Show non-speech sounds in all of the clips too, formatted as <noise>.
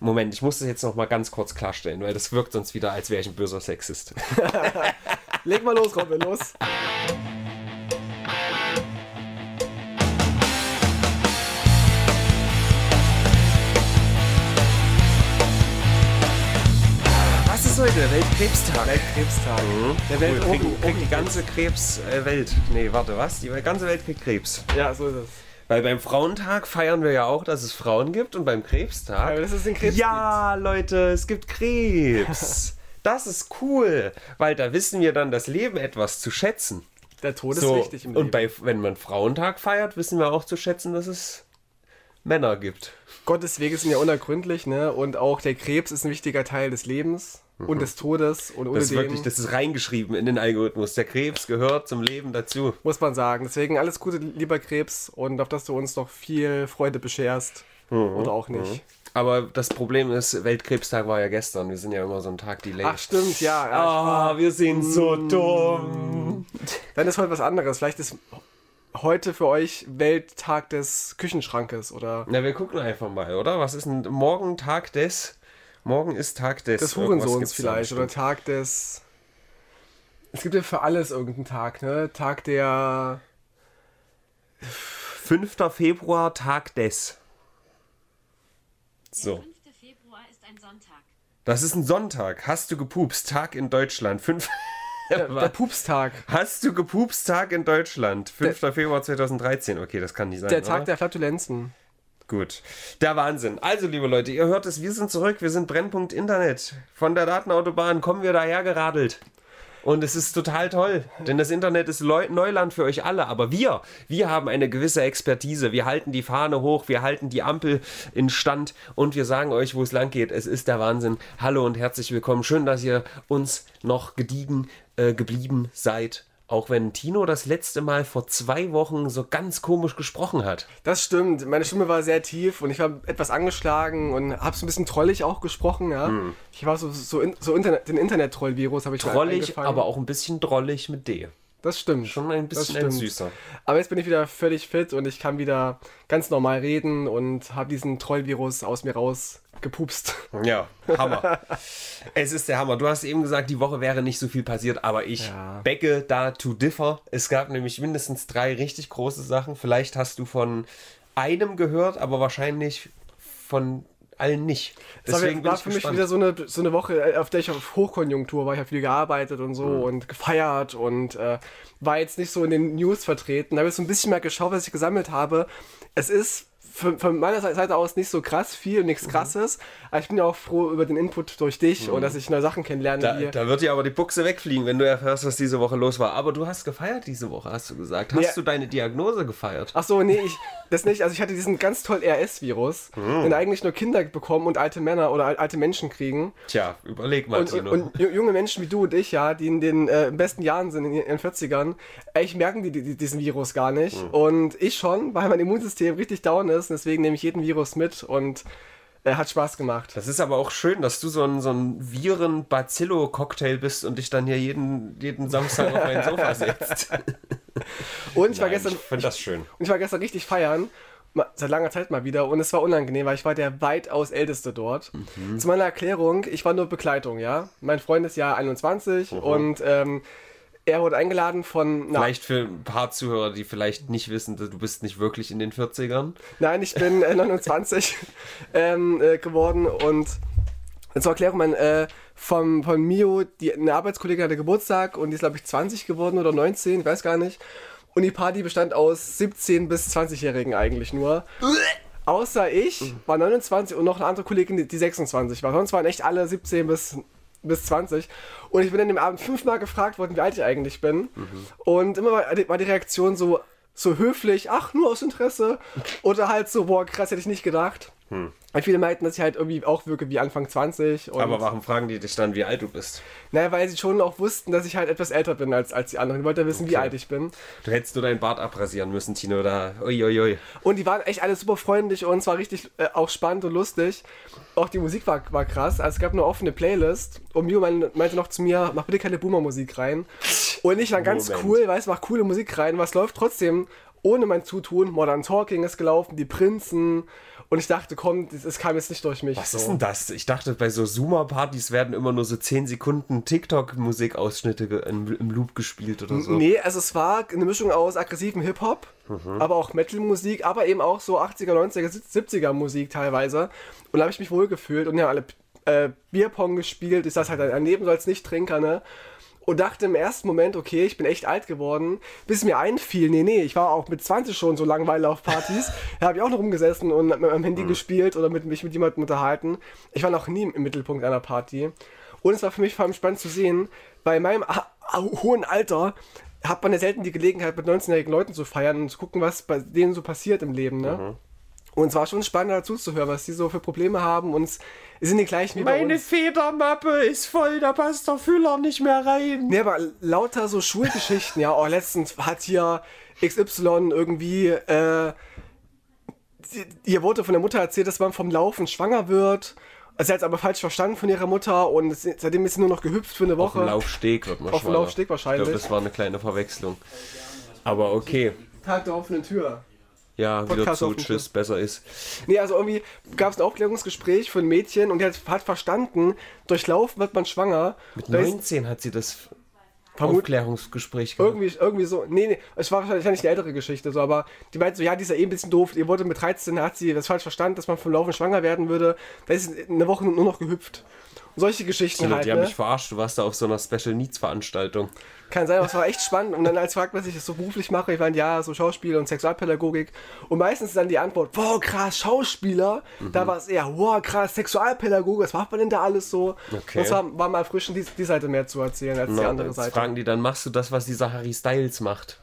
Moment, ich muss das jetzt noch mal ganz kurz klarstellen, weil das wirkt sonst wieder, als wäre ich ein böser Sexist. <laughs> Leg mal los, Robin, los. Was ist heute? Weltkrebstag. Weltkrebstag. Der Welt Welt kriegt, kriegt die ganze Krebswelt. Nee, warte, was? Die ganze Welt kriegt Krebs. Ja, so ist es. Weil beim Frauentag feiern wir ja auch, dass es Frauen gibt und beim Krebstag. Ja, dass es den Krebs ja, Leute, es gibt Krebs. <laughs> das ist cool, weil da wissen wir dann das Leben etwas zu schätzen. Der Tod ist So, wichtig im Leben. und bei, wenn man Frauentag feiert, wissen wir auch zu schätzen, dass es Männer gibt. Gottes Wege sind ja unergründlich, ne? Und auch der Krebs ist ein wichtiger Teil des Lebens und des Todes. Und ohne Mhm. Das ist den wirklich, das ist reingeschrieben in den Algorithmus. Der Krebs gehört zum Leben dazu. muss man sagen. Deswegen alles Gute, lieber Krebs, und auf dass du uns noch viel Freude bescherst. Mhm. Oder auch nicht. Aber das Problem ist, Weltkrebstag war ja gestern. Wir sind ja immer so einen Tag delayed. Ach, stimmt, ja. Ah, war- wir sind so dumm. Dann ist heute was anderes. Vielleicht ist heute für euch Welttag des Küchenschrankes oder Na, wir gucken einfach mal, oder? Was ist denn morgen Tag des? Morgen ist Tag des. des da vielleicht oder. Tag des. Es gibt ja für alles irgendeinen Tag, ne? Tag der. 5. Februar, Tag des. Der So. 5. Februar ist ein Sonntag. Das ist ein Sonntag. Hast du gepupst? Tag in Deutschland. 5. Der, <laughs> der Pupstag. Hast du gepupst? Tag in Deutschland. 5. Februar 2013. Okay, das kann nicht sein. Der Tag oder? der Flatulenzen. Gut. Der Wahnsinn. Also, liebe Leute, ihr hört es, wir sind zurück. Wir sind Brennpunkt Internet. Von der Datenautobahn kommen wir daher geradelt. Und es ist total toll, denn das Internet ist Leu Neuland für euch alle. Aber wir, wir haben eine gewisse Expertise. Wir halten die Fahne hoch, wir halten die Ampel in Stand und wir sagen euch, wo es lang geht. Es ist der Wahnsinn. Hallo und herzlich willkommen. Schön, dass ihr uns noch gediegen äh, geblieben seid. Auch wenn Tino das letzte Mal vor zwei Wochen so ganz komisch gesprochen hat. Das stimmt. Meine Stimme war sehr tief und ich war etwas angeschlagen und habe so ein bisschen trollig auch gesprochen, ja. Ich war so, so, in, so Internet, den Internet-Troll-Virus habe ich Hm. Eingefangen. aber auch ein bisschen drollig mit D. Das stimmt. Schon ein bisschen ein süßer. Aber jetzt bin ich wieder völlig fit und ich kann wieder ganz normal reden und habe diesen Troll-Virus aus mir raus gepupst. Ja, Hammer. <laughs> es ist der Hammer. Du hast eben gesagt, die Woche wäre nicht so viel passiert, aber ich Ja. becke da to differ. Es gab nämlich mindestens drei richtig große Sachen. Vielleicht hast du von einem gehört, aber wahrscheinlich von allen nicht. Deswegen war, war für mich wieder so eine, so eine Woche, auf der ich auf Hochkonjunktur war. Ich habe viel gearbeitet und so Mhm. und gefeiert und äh, war jetzt nicht so in den News vertreten. Da habe ich so ein bisschen mal geschaut, was ich gesammelt habe. Es ist von, von meiner Seite aus nicht so krass viel, Mhm. nichts krasses. Aber ich bin ja auch froh über den Input durch dich und dass ich neue Sachen kennenlerne. Da, da wird dir aber die Buchse wegfliegen, wenn du erfährst, was diese Woche los war. Aber du hast gefeiert diese Woche, hast du gesagt. Hast Ja. du deine Diagnose gefeiert? Ach so, nee, ich, das nicht. Also ich hatte diesen ganz tollen RS-Virus, Hm. den eigentlich nur Kinder bekommen und alte Männer oder al- alte Menschen kriegen. Tja, überleg mal, Und, und, und ju- junge Menschen wie du und ich, ja, die in den äh, besten Jahren sind, in ihren 40ern, eigentlich merken die, die diesen Virus gar nicht. Hm. Und ich schon, weil mein Immunsystem richtig down ist. Und deswegen nehme ich jeden Virus mit und äh, hat Spaß gemacht. Das ist aber auch schön, dass du so ein, so ein Viren-Bacillo-Cocktail bist und dich dann hier jeden, jeden Samstag auf mein Sofa <laughs> setzt. Und ich war Nein, gestern, ich finde das schön. Und ich war gestern richtig feiern, seit langer Zeit mal wieder, und es war unangenehm, weil ich war der weitaus Älteste dort. Mhm. Zu meiner Erklärung, ich war nur Begleitung, ja. Mein Freund ist ja 21 und ähm, er wurde eingeladen von, na, Vielleicht für ein paar Zuhörer, die vielleicht nicht wissen, du bist nicht wirklich in den 40ern. nein, ich bin äh, 29 <laughs> ähm, äh, geworden und zur Erklärung, mein, äh, vom, von Mio, die, eine Arbeitskollegin hatte Geburtstag und die ist, glaube ich, 20 geworden oder 19, ich weiß gar nicht. Und die Party bestand aus 17- bis 20-Jährigen eigentlich nur. Außer ich war 29 und noch eine andere Kollegin, die, die 26 war. Sonst waren echt alle 17 bis, bis 20. Und ich bin an dem Abend fünfmal gefragt worden, wie alt ich eigentlich bin. Und immer war die, Reaktion so, so höflich, ach, nur aus Interesse. Oder halt so, boah, krass, hätte ich nicht gedacht. Weil viele meinten, dass ich halt irgendwie auch wirke wie Anfang 20. Und Aber warum fragen die dich dann, wie alt du bist? naja, weil sie schon auch wussten, dass ich halt etwas älter bin als, als die anderen. Die wollten ja wissen, wie alt ich bin. Du hättest nur deinen Bart abrasieren müssen, Tino. Da, uiuiui. Und die waren echt alle super freundlich und es war richtig äh, auch spannend und lustig. Auch die Musik war, war krass. Also es gab eine offene Playlist und Mio mein, meinte noch zu mir, mach bitte keine Boomer-Musik rein. Und ich war ganz Moment. cool, weißt du, mach coole Musik rein, was läuft trotzdem ohne mein Zutun. Modern Talking ist gelaufen, die Prinzen. Und ich dachte, komm, das kam jetzt nicht durch mich. Was so. ist denn das? Ich dachte, bei so Zoomer-Partys werden immer nur so 10 Sekunden TikTok-Musikausschnitte im, im Loop gespielt oder so. Nee, also es war eine Mischung aus aggressivem Hip-Hop, Mhm. aber auch Metal-Musik, aber eben auch so 80er, 90er, 70er Musik teilweise. Und da habe ich mich wohl gefühlt und haben alle äh, Bierpong gespielt. Ich saß halt daneben so als Nicht-Trinker, ne? Und dachte im ersten Moment, okay, ich bin echt alt geworden, bis mir einfiel, nee, nee, ich war auch mit 20 schon so Langweile auf Partys. <laughs> da habe ich auch noch rumgesessen und mit meinem Handy gespielt oder mit, mich mit jemandem unterhalten. Ich war noch nie im Mittelpunkt einer Party. Und es war für mich vor allem spannend zu sehen, bei meinem hohen Alter hat man ja selten die Gelegenheit, mit 19-jährigen Leuten zu feiern und zu gucken, was bei denen so passiert im Leben, ne? Und es war schon spannend dazu zu hören, was die so für Probleme haben und es sind die gleichen wie bei Meine uns. Federmappe ist voll, da passt der Füller nicht mehr rein. Nee, aber lauter so Schulgeschichten, ja, oh, letztens hat hier XY irgendwie, äh, ihr wurde von der Mutter erzählt, dass man vom Laufen schwanger wird. Sie hat es aber falsch verstanden von ihrer Mutter und seitdem ist sie nur noch gehüpft für eine Auf dem Woche. Laufsteg wird man Auf dem. Laufsteg wahrscheinlich. Ich glaube, das war eine kleine Verwechslung. Aber okay. Tag der offenen Tür. Ja, wieder Podcast zu, auf dem tschüss, besser ist. Nee, also irgendwie gab es ein Aufklärungsgespräch für ein Mädchen und die hat, hat verstanden, durch Laufen wird man schwanger. Mit Da ist 19 hat sie das Vermut- Aufklärungsgespräch gehabt. Irgendwie, irgendwie so, nee, nee, es war wahrscheinlich eine ältere Geschichte, so, aber die meinte so, ja, die ist ja eh ein bisschen doof, ihr wurde mit 13, hat sie das falsch verstanden, dass man vom Laufen schwanger werden würde, da ist sie eine Woche nur noch gehüpft. Solche Geschichten Tino, halt, die haben ne? mich verarscht, du warst da auf so einer Special Needs Veranstaltung. Kann sein, aber es war echt spannend. Und dann als fragt, was ich das so beruflich mache, ich meine, ja, so Schauspiel und Sexualpädagogik. Und meistens ist dann die Antwort, wow, krass, Schauspieler. Mhm. Da war es eher, wow, krass, Sexualpädagoge, was macht man denn da alles so? Okay. Und es war, mal frisch, die, die Seite mehr zu erzählen als die Na, andere Seite. fragen die dann, machst du das, was dieser Harry Styles macht?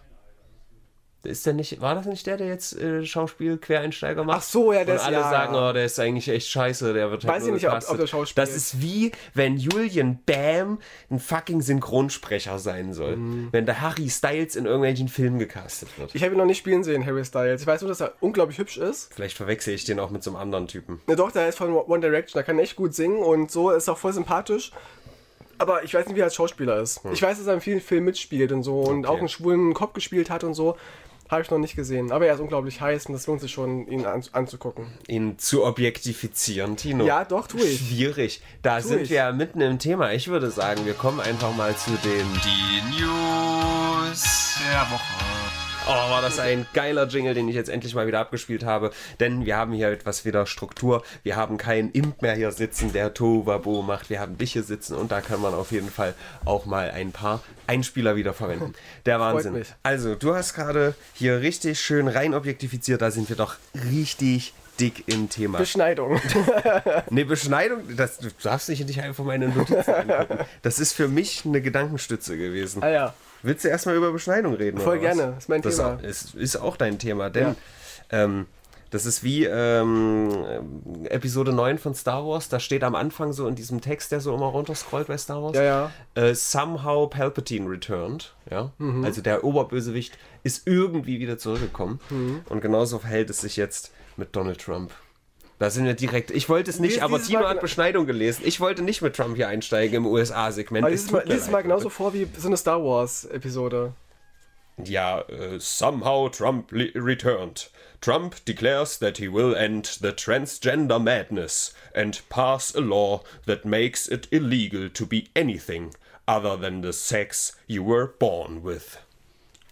Ist der nicht, war das nicht der, der jetzt äh, Schauspiel-Quereinsteiger macht? Ach so, ja, der Und ist- alle ja, sagen, oh, der ist eigentlich echt scheiße, der wird halt Weiß ich nicht, ob- ob der Schauspiel Das ist wie, wenn Julian Bam ein fucking Synchronsprecher sein soll. Mhm. Wenn der Harry Styles in irgendwelchen Filmen gecastet wird. Ich habe ihn noch nicht spielen sehen, Harry Styles. Ich weiß nur, dass er unglaublich hübsch ist. Vielleicht verwechsel ich den auch mit so einem anderen Typen. Ne, doch, der ist von One Direction, der kann echt gut singen und so ist auch voll sympathisch. Aber ich weiß nicht, wie er als Schauspieler ist. Ich weiß, dass er in vielen Filmen mitspielt und so und Okay. auch einen schwulen Kopf gespielt hat und so. Habe ich noch nicht gesehen. Aber er ist unglaublich heiß und das lohnt sich schon, ihn an, anzugucken. Ihn zu objektifizieren, Tino. Ja, doch, tu ich. Schwierig. Da Tu sind ich. wir ja mitten im Thema. Ich würde sagen, wir kommen einfach mal zu den Die News der Woche. Oh, war das ein geiler Jingle, den ich jetzt endlich mal wieder abgespielt habe. Denn wir haben hier etwas wieder Struktur. Wir haben keinen Imp mehr hier sitzen, der Tovabo macht. Wir haben dich hier sitzen und da kann man auf jeden Fall auch mal ein paar Einspieler wieder verwenden. Der Wahnsinn. Also, du hast gerade hier richtig schön rein objektifiziert. Da sind wir doch richtig dick im Thema. Beschneidung. <laughs> Ne, Beschneidung, das, du darfst nicht einfach meine Notizen angucken. <laughs> Das ist für mich eine Gedankenstütze gewesen. ah ja. Willst du erstmal über Beschneidung reden? Voll gerne, ist mein das Thema. Ist, ist auch dein Thema, denn Ja. ähm, das ist wie ähm, Episode 9 von Star Wars. Da steht am Anfang so in diesem Text, der so immer runterscrollt bei Star Wars. Ja, ja. Äh, somehow Palpatine returned. Ja? Mhm. Also der Oberbösewicht ist irgendwie wieder zurückgekommen. Mhm. Und genauso verhält es sich jetzt mit Donald Trump. Da sind wir direkt. Ich wollte es nicht, aber Tino Mal- hat Beschneidung gelesen. Ich wollte nicht mit Trump hier einsteigen im USA-Segment. Aber Es dieses Mal, dieses Mal genauso vor wie so eine Star Wars-Episode. Ja, äh, somehow Trump returned. Trump declares that he will end the transgender madness and pass a law that makes it illegal to be anything other than the sex you were born with.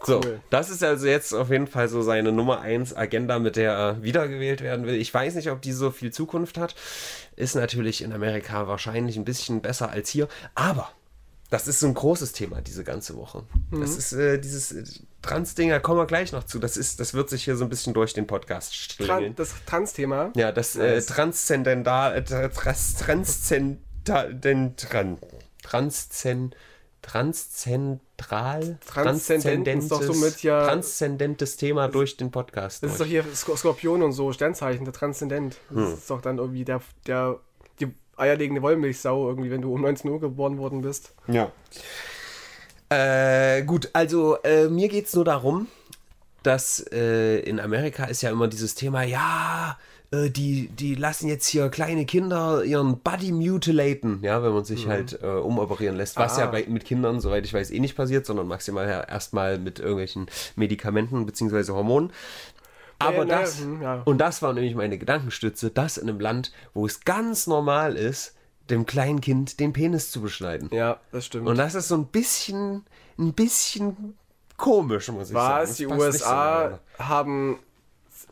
So, das ist also jetzt auf jeden Fall so seine Nummer 1 Agenda, mit der er wiedergewählt werden will. Ich weiß nicht, ob die so viel Zukunft hat. Ist natürlich in Amerika wahrscheinlich ein bisschen besser als hier. Aber das ist so ein großes Thema diese ganze Woche. Das ist äh, dieses äh, Trans-Ding, da kommen wir gleich noch zu. Das, ist, das wird sich hier so ein bisschen durch den Podcast Tran schlängeln. das Trans-Thema. Ja, das äh. Transzendental, äh, trans, Transzendental, Tran, Transzen, Transzentral, Transzendent ist doch somit ja- transzendentes Thema durch den Podcast. Das ist doch durch. hier Sk- Skorpion und so, Sternzeichen, der Transzendent. Das Hm. ist doch dann irgendwie der, der, die eierlegende Wollmilchsau, irgendwie, wenn du um 19 Uhr geboren worden bist. Ja. Äh, gut, also äh, mir geht es nur darum, dass äh, in Amerika ist ja immer dieses Thema, ja, äh, die, die lassen jetzt hier kleine Kinder ihren Body mutilaten, ja, wenn man sich halt äh, umoperieren lässt. Was Ah. ja bei, mit Kindern, soweit ich weiß, eh nicht passiert, sondern maximal ja erstmal mit irgendwelchen Medikamenten bzw. Hormonen. Aber naja, das, hm, ja. und das war nämlich meine Gedankenstütze, das in einem Land, wo es ganz normal ist, dem kleinen Kind den Penis zu beschneiden. Ja, das stimmt. Und das ist so ein bisschen, ein bisschen komisch, muss ich sagen. Was? Die so USA miteinander. haben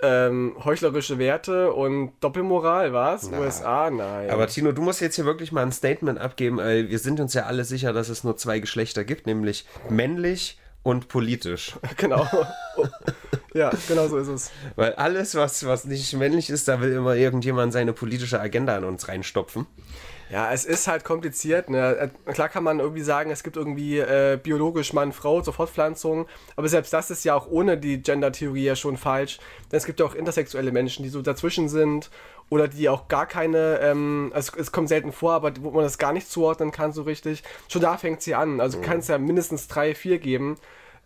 ähm, heuchlerische Werte und Doppelmoral, was? USA? Nein. Aber Tino, du musst jetzt hier wirklich mal ein Statement abgeben, weil wir sind uns ja alle sicher, dass es nur zwei Geschlechter gibt, nämlich männlich und politisch. <laughs> genau. ja, genau so ist es. Weil alles, was, was nicht männlich ist, da will immer irgendjemand seine politische Agenda in uns reinstopfen. Ja, es ist halt kompliziert. Ne? Äh, Klar kann man irgendwie sagen, es gibt irgendwie äh, biologisch Mann, Frau zur Fortpflanzung, aber selbst das ist ja auch ohne die Gender-Theorie ja schon falsch. Denn es gibt ja auch intersexuelle Menschen, die so dazwischen sind oder die auch gar keine, ähm, also es kommt selten vor, aber wo man das gar nicht zuordnen kann so richtig. Schon da fängt sie an. Also kann es ja mindestens drei, vier geben.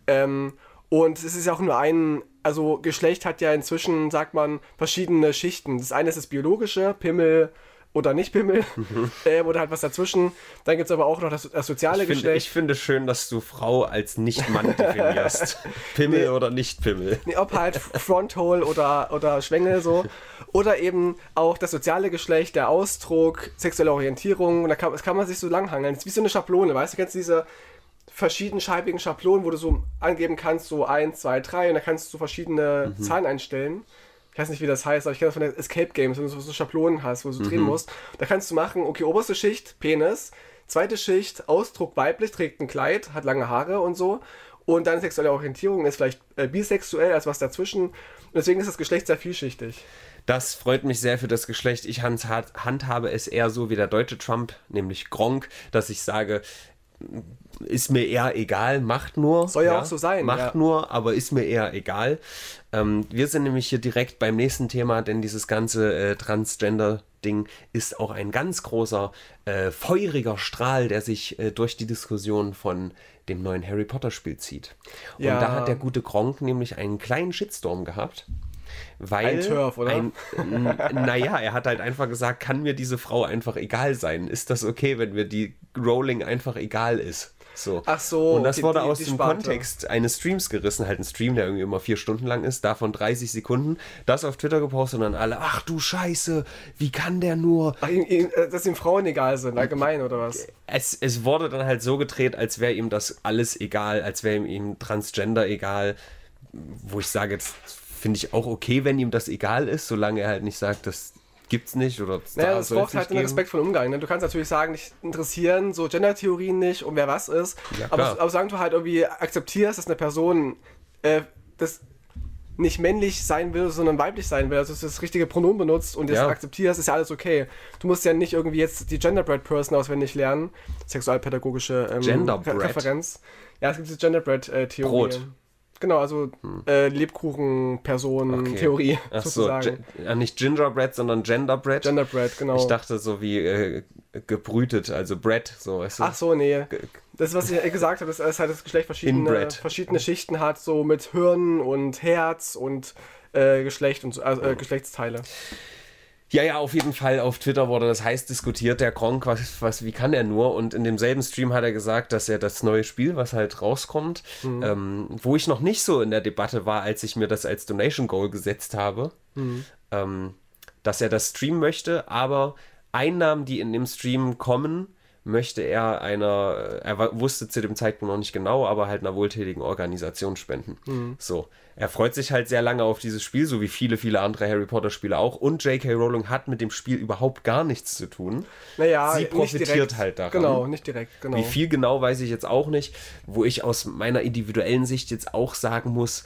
Ähm, und es ist ja auch nur ein, also Geschlecht hat ja inzwischen, sagt man, verschiedene Schichten. Das eine ist das biologische, Pimmel oder nicht Pimmel, <laughs> ähm, oder halt was dazwischen. Dann gibt es aber auch noch das, das soziale Ich finde, Geschlecht. ich finde schön, dass du Frau als Nicht-Mann <laughs> definierst. Pimmel oder Nicht-Pimmel. Nee, ob halt Fronthole oder, oder Schwengel so. Oder eben auch das soziale Geschlecht, der Ausdruck, sexuelle Orientierung. Und da kann, das kann man sich so langhangeln. Das ist wie so eine Schablone, weißt du? Kennst du diese verschiedenscheibigen Schablonen, wo du so angeben kannst, so 1, 2, 3 und da kannst du so verschiedene Zahlen einstellen. Ich weiß nicht, wie das heißt, aber ich kenne das von der Escape Games, wenn du so, so Schablonen hast, wo du so drehen musst. Da kannst du machen, okay, oberste Schicht, Penis, zweite Schicht, Ausdruck weiblich, trägt ein Kleid, hat lange Haare und so. Und deine sexuelle Orientierung ist vielleicht äh, bisexuell, als was dazwischen. Und deswegen ist das Geschlecht sehr vielschichtig. Das freut mich sehr für das Geschlecht. Ich handha- handhabe es eher so wie der deutsche Trump, nämlich Gronk, dass ich sage, ist mir eher egal, macht nur. Soll ja auch so sein, Macht ja. nur, aber ist mir eher egal. Ähm, wir sind nämlich hier direkt beim nächsten Thema, denn dieses ganze äh, Transgender-Ding ist auch ein ganz großer, äh, feuriger Strahl, der sich äh, durch die Diskussion von dem neuen Harry Potter-Spiel zieht. Und Ja. da hat der gute Gronk nämlich einen kleinen Shitstorm gehabt. Weil Ein Turf, oder? Ein, naja, er hat halt einfach gesagt, kann mir diese Frau einfach egal sein? Ist das okay, wenn mir die Rowling einfach egal ist? So. Ach so, Und das die- wurde die- aus die dem Sparte. Kontext eines Streams gerissen, halt ein Stream, der irgendwie immer vier Stunden lang ist, davon 30 Sekunden, das auf Twitter gepostet und dann alle, ach du Scheiße, wie kann der nur? Ach, ihm, ihm, äh, dass ihm Frauen egal sind, allgemein oder was? Es, es wurde dann halt so gedreht, als wäre ihm das alles egal, als wäre ihm, ihm Transgender egal, wo ich sage, jetzt finde ich auch okay, wenn ihm das egal ist, solange er halt nicht sagt, das gibt's nicht oder Naja, da das soll's braucht halt einen respektvollen Umgang. Ne? Du kannst natürlich sagen, dich interessieren so Gender-Theorien nicht und wer was ist. Ja, aber, aber solange du halt irgendwie akzeptierst, dass eine Person äh, das nicht männlich sein will, sondern weiblich sein will, also dass du das richtige Pronomen benutzt und das Ja. akzeptierst, ist ja alles okay. Du musst ja nicht irgendwie jetzt die Genderbread Person auswendig lernen, sexualpädagogische ähm, Genderbread? Re Referenz. Ja, es gibt diese Genderbread-Theorie. Brot. Genau, also äh, Lebkuchen-Person-Theorie so, sozusagen. Ge- ja, nicht Gingerbread, sondern Genderbread. Genderbread, genau. Ich dachte so wie äh, gebrütet, also Bread, so weißt du. Ach so, nee. Das, was ich gesagt habe, ist, dass halt das Geschlecht verschiedene, Inbred. verschiedene Schichten hat, so mit Hirn und Herz und äh, Geschlecht und so, also, äh, Geschlechtsteile. Ja, ja, auf jeden Fall. Auf Twitter wurde das heiß diskutiert, der Gronk, was, was, wie kann er nur? Und in demselben Stream hat er gesagt, dass er das neue Spiel, was halt rauskommt, ähm, wo ich noch nicht so in der Debatte war, als ich mir das als Donation Goal gesetzt habe, ähm, dass er das streamen möchte, aber Einnahmen, die in dem Stream kommen, möchte er einer, er wa- wusste zu dem Zeitpunkt noch nicht genau, aber halt einer wohltätigen Organisation spenden. So. Er freut sich halt sehr lange auf dieses Spiel, so wie viele, viele andere Harry Potter Spiele auch. Und J.K. Rowling hat mit dem Spiel überhaupt gar nichts zu tun. Naja, Sie profitiert direkt. halt daran. Genau, nicht direkt, genau. Wie viel genau weiß ich jetzt auch nicht, wo ich aus meiner individuellen Sicht jetzt auch sagen muss,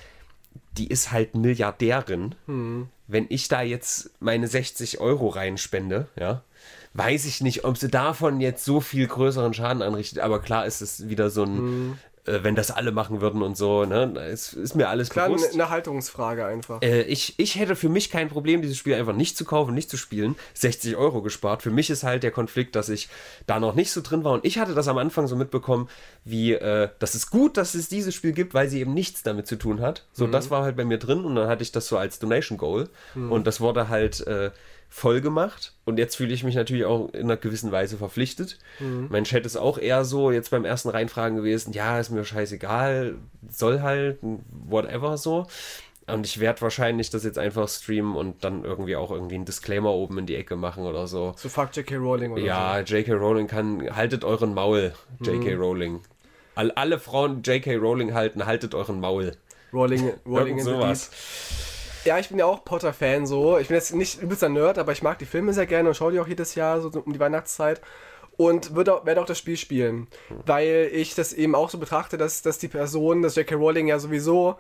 die ist halt Milliardärin. Hm. Wenn ich da jetzt meine 60 Euro reinspende, ja, weiß ich nicht, ob sie davon jetzt so viel größeren Schaden anrichtet. Aber klar ist es wieder so ein, Hm. äh, wenn das alle machen würden und so. Ne? Es ist mir alles Klar, bewusst. eine Haltungsfrage einfach. Äh, ich, ich hätte für mich kein Problem, dieses Spiel einfach nicht zu kaufen, nicht zu spielen. 60 Euro gespart. Für mich ist halt der Konflikt, dass ich da noch nicht so drin war. Und ich hatte das am Anfang so mitbekommen, wie, äh, das ist gut, dass es dieses Spiel gibt, weil sie eben nichts damit zu tun hat. So, das war halt bei mir drin und dann hatte ich das so als Donation Goal. Und das wurde halt äh, voll gemacht. Und jetzt fühle ich mich natürlich auch in einer gewissen Weise verpflichtet. Mein Chat ist auch eher so jetzt beim ersten Reinfragen gewesen, ja, ist mir scheißegal, soll halt, whatever so. Und ich werde wahrscheinlich das jetzt einfach streamen und dann irgendwie auch irgendwie einen Disclaimer oben in die Ecke machen oder so. So fuck J.K. Rowling oder Ja, J.K. Rowling kann, haltet euren Maul, J.K. Mhm. Rowling. All, alle Frauen, J.K. Rowling halten, haltet euren Maul. so. Rowling, <laughs> Rowling in the sowas. Deep. Ja, ich bin ja auch Potter-Fan so. Ich bin jetzt nicht übelster Nerd, aber ich mag die Filme sehr gerne und schaue die auch jedes Jahr so um die Weihnachtszeit. Und würde auch, werde auch das Spiel spielen. Weil ich das eben auch so betrachte, dass, dass die Person, dass J.K. Rowling ja sowieso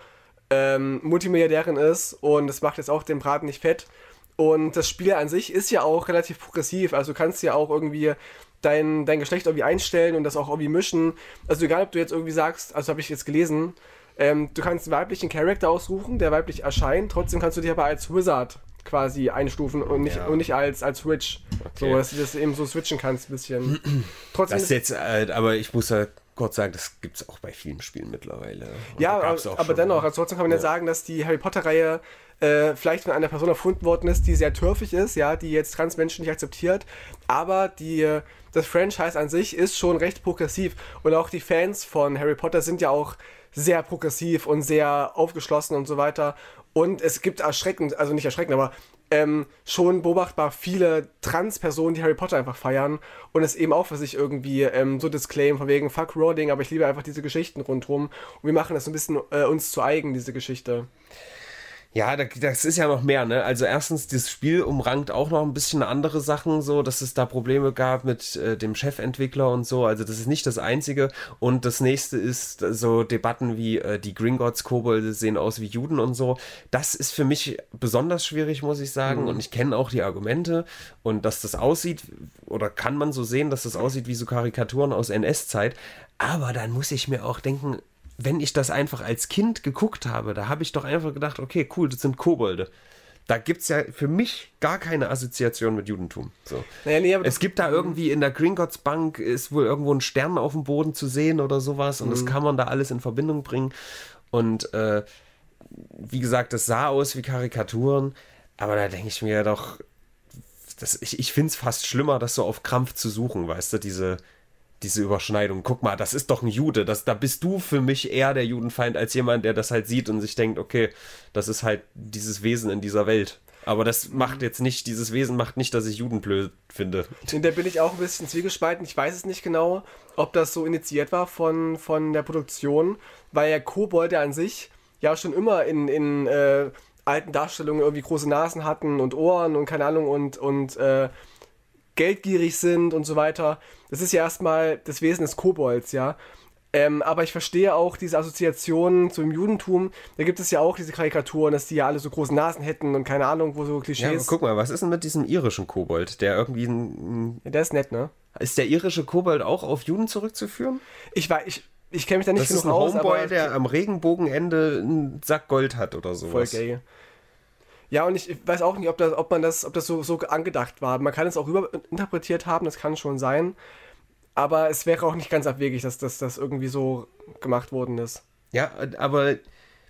ähm, Multimilliardärin ist und das macht jetzt auch den Braten nicht fett. Und das Spiel an sich ist ja auch relativ progressiv. Also du kannst ja auch irgendwie dein, dein Geschlecht irgendwie einstellen und das auch irgendwie mischen. Also egal, ob du jetzt irgendwie sagst, also habe ich jetzt gelesen, ähm, du kannst einen weiblichen Charakter aussuchen, der weiblich erscheint. Trotzdem kannst du dich aber als Wizard quasi einstufen und nicht, Ja. und nicht als, als Witch. Okay. So, dass du das eben so switchen kannst ein bisschen. <clears throat> Trotzdem Das ist jetzt, äh, aber ich muss ja kurz sagen, das gibt es auch bei vielen Spielen mittlerweile. Und Ja, aber, dennoch, also trotzdem kann man ja. Ja. sagen, dass die Harry Potter-Reihe äh, vielleicht von einer Person erfunden worden ist, die sehr türfig ist, ja, die jetzt Transmenschen nicht akzeptiert, aber die, äh, das Franchise an sich ist schon recht progressiv und auch die Fans von Harry Potter sind ja auch sehr progressiv und sehr aufgeschlossen und so weiter. Und es gibt erschreckend, also nicht erschreckend, aber ähm, schon beobachtbar viele Trans-Personen, die Harry Potter einfach feiern. Und es eben auch für sich irgendwie ähm, so disclaim, von wegen Fuck Rowling, aber ich liebe einfach diese Geschichten rundherum. Und wir machen das so ein bisschen äh, uns zu eigen, diese Geschichte. Ja, da- das ist ja noch mehr, ne? Also erstens, das Spiel umrankt auch noch ein bisschen andere Sachen, so, dass es da Probleme gab mit äh, dem Chefentwickler und so. Also das ist nicht das Einzige. Und das nächste ist äh, so Debatten wie äh, die Gringotts Kobolde sehen aus wie Juden und so. Das ist für mich besonders schwierig, muss ich sagen. Und ich kenne auch die Argumente. Und dass das aussieht, oder kann man so sehen, dass das aussieht wie so Karikaturen aus NS-Zeit. Aber dann muss ich mir auch denken, wenn ich das einfach als Kind geguckt habe, da habe ich doch einfach gedacht, okay, cool, das sind Kobolde. Da gibt es ja für mich gar keine Assoziation mit Judentum. So. Naja, nee, Es gibt da irgendwie in der Gringotts Bank ist wohl irgendwo ein Stern auf dem Boden zu sehen oder sowas und das kann man da alles in Verbindung bringen. Und äh, wie gesagt, das sah aus wie Karikaturen, aber da denke ich mir doch, das, ich, ich finde es fast schlimmer, das so auf Krampf zu suchen, weißt du, diese, diese Überschneidung. Guck mal, das ist doch ein Jude. Das, da bist du für mich eher der Judenfeind als jemand, der das halt sieht und sich denkt, okay, das ist halt dieses Wesen in dieser Welt. Aber das macht jetzt nicht, dieses Wesen macht nicht, dass ich Juden blöd finde. in der bin ich auch ein bisschen zwiegespalten. Ich weiß es nicht genau, ob das so initiiert war von, von der Produktion, weil ja Kobolde an sich ja schon immer in, in äh, alten Darstellungen irgendwie große Nasen hatten und Ohren und keine Ahnung und, und äh, geldgierig sind und so weiter. Das ist ja erstmal das Wesen des Kobolds, ja. Ähm, aber ich verstehe auch diese Assoziationen zum Judentum. Da gibt es ja auch diese Karikaturen, dass die ja alle so große Nasen hätten und keine Ahnung, wo so Ja, aber Klischees. guck mal, was ist denn mit diesem irischen Kobold, der irgendwie ein, Ja, der ist nett, ne? ist der irische Kobold auch auf Juden zurückzuführen? Ich weiß, ich, ich kenne mich da nicht Das ist ein genug aus, Homeboy, aber der am Regenbogenende einen Sack Gold hat oder voll sowas. gay. Ja, und ich weiß auch nicht, ob das, ob man das, ob das so, so angedacht war. Man kann es auch überinterpretiert haben, das kann schon sein. Aber es wäre auch nicht ganz abwegig, dass das, das irgendwie so gemacht worden ist. Ja, aber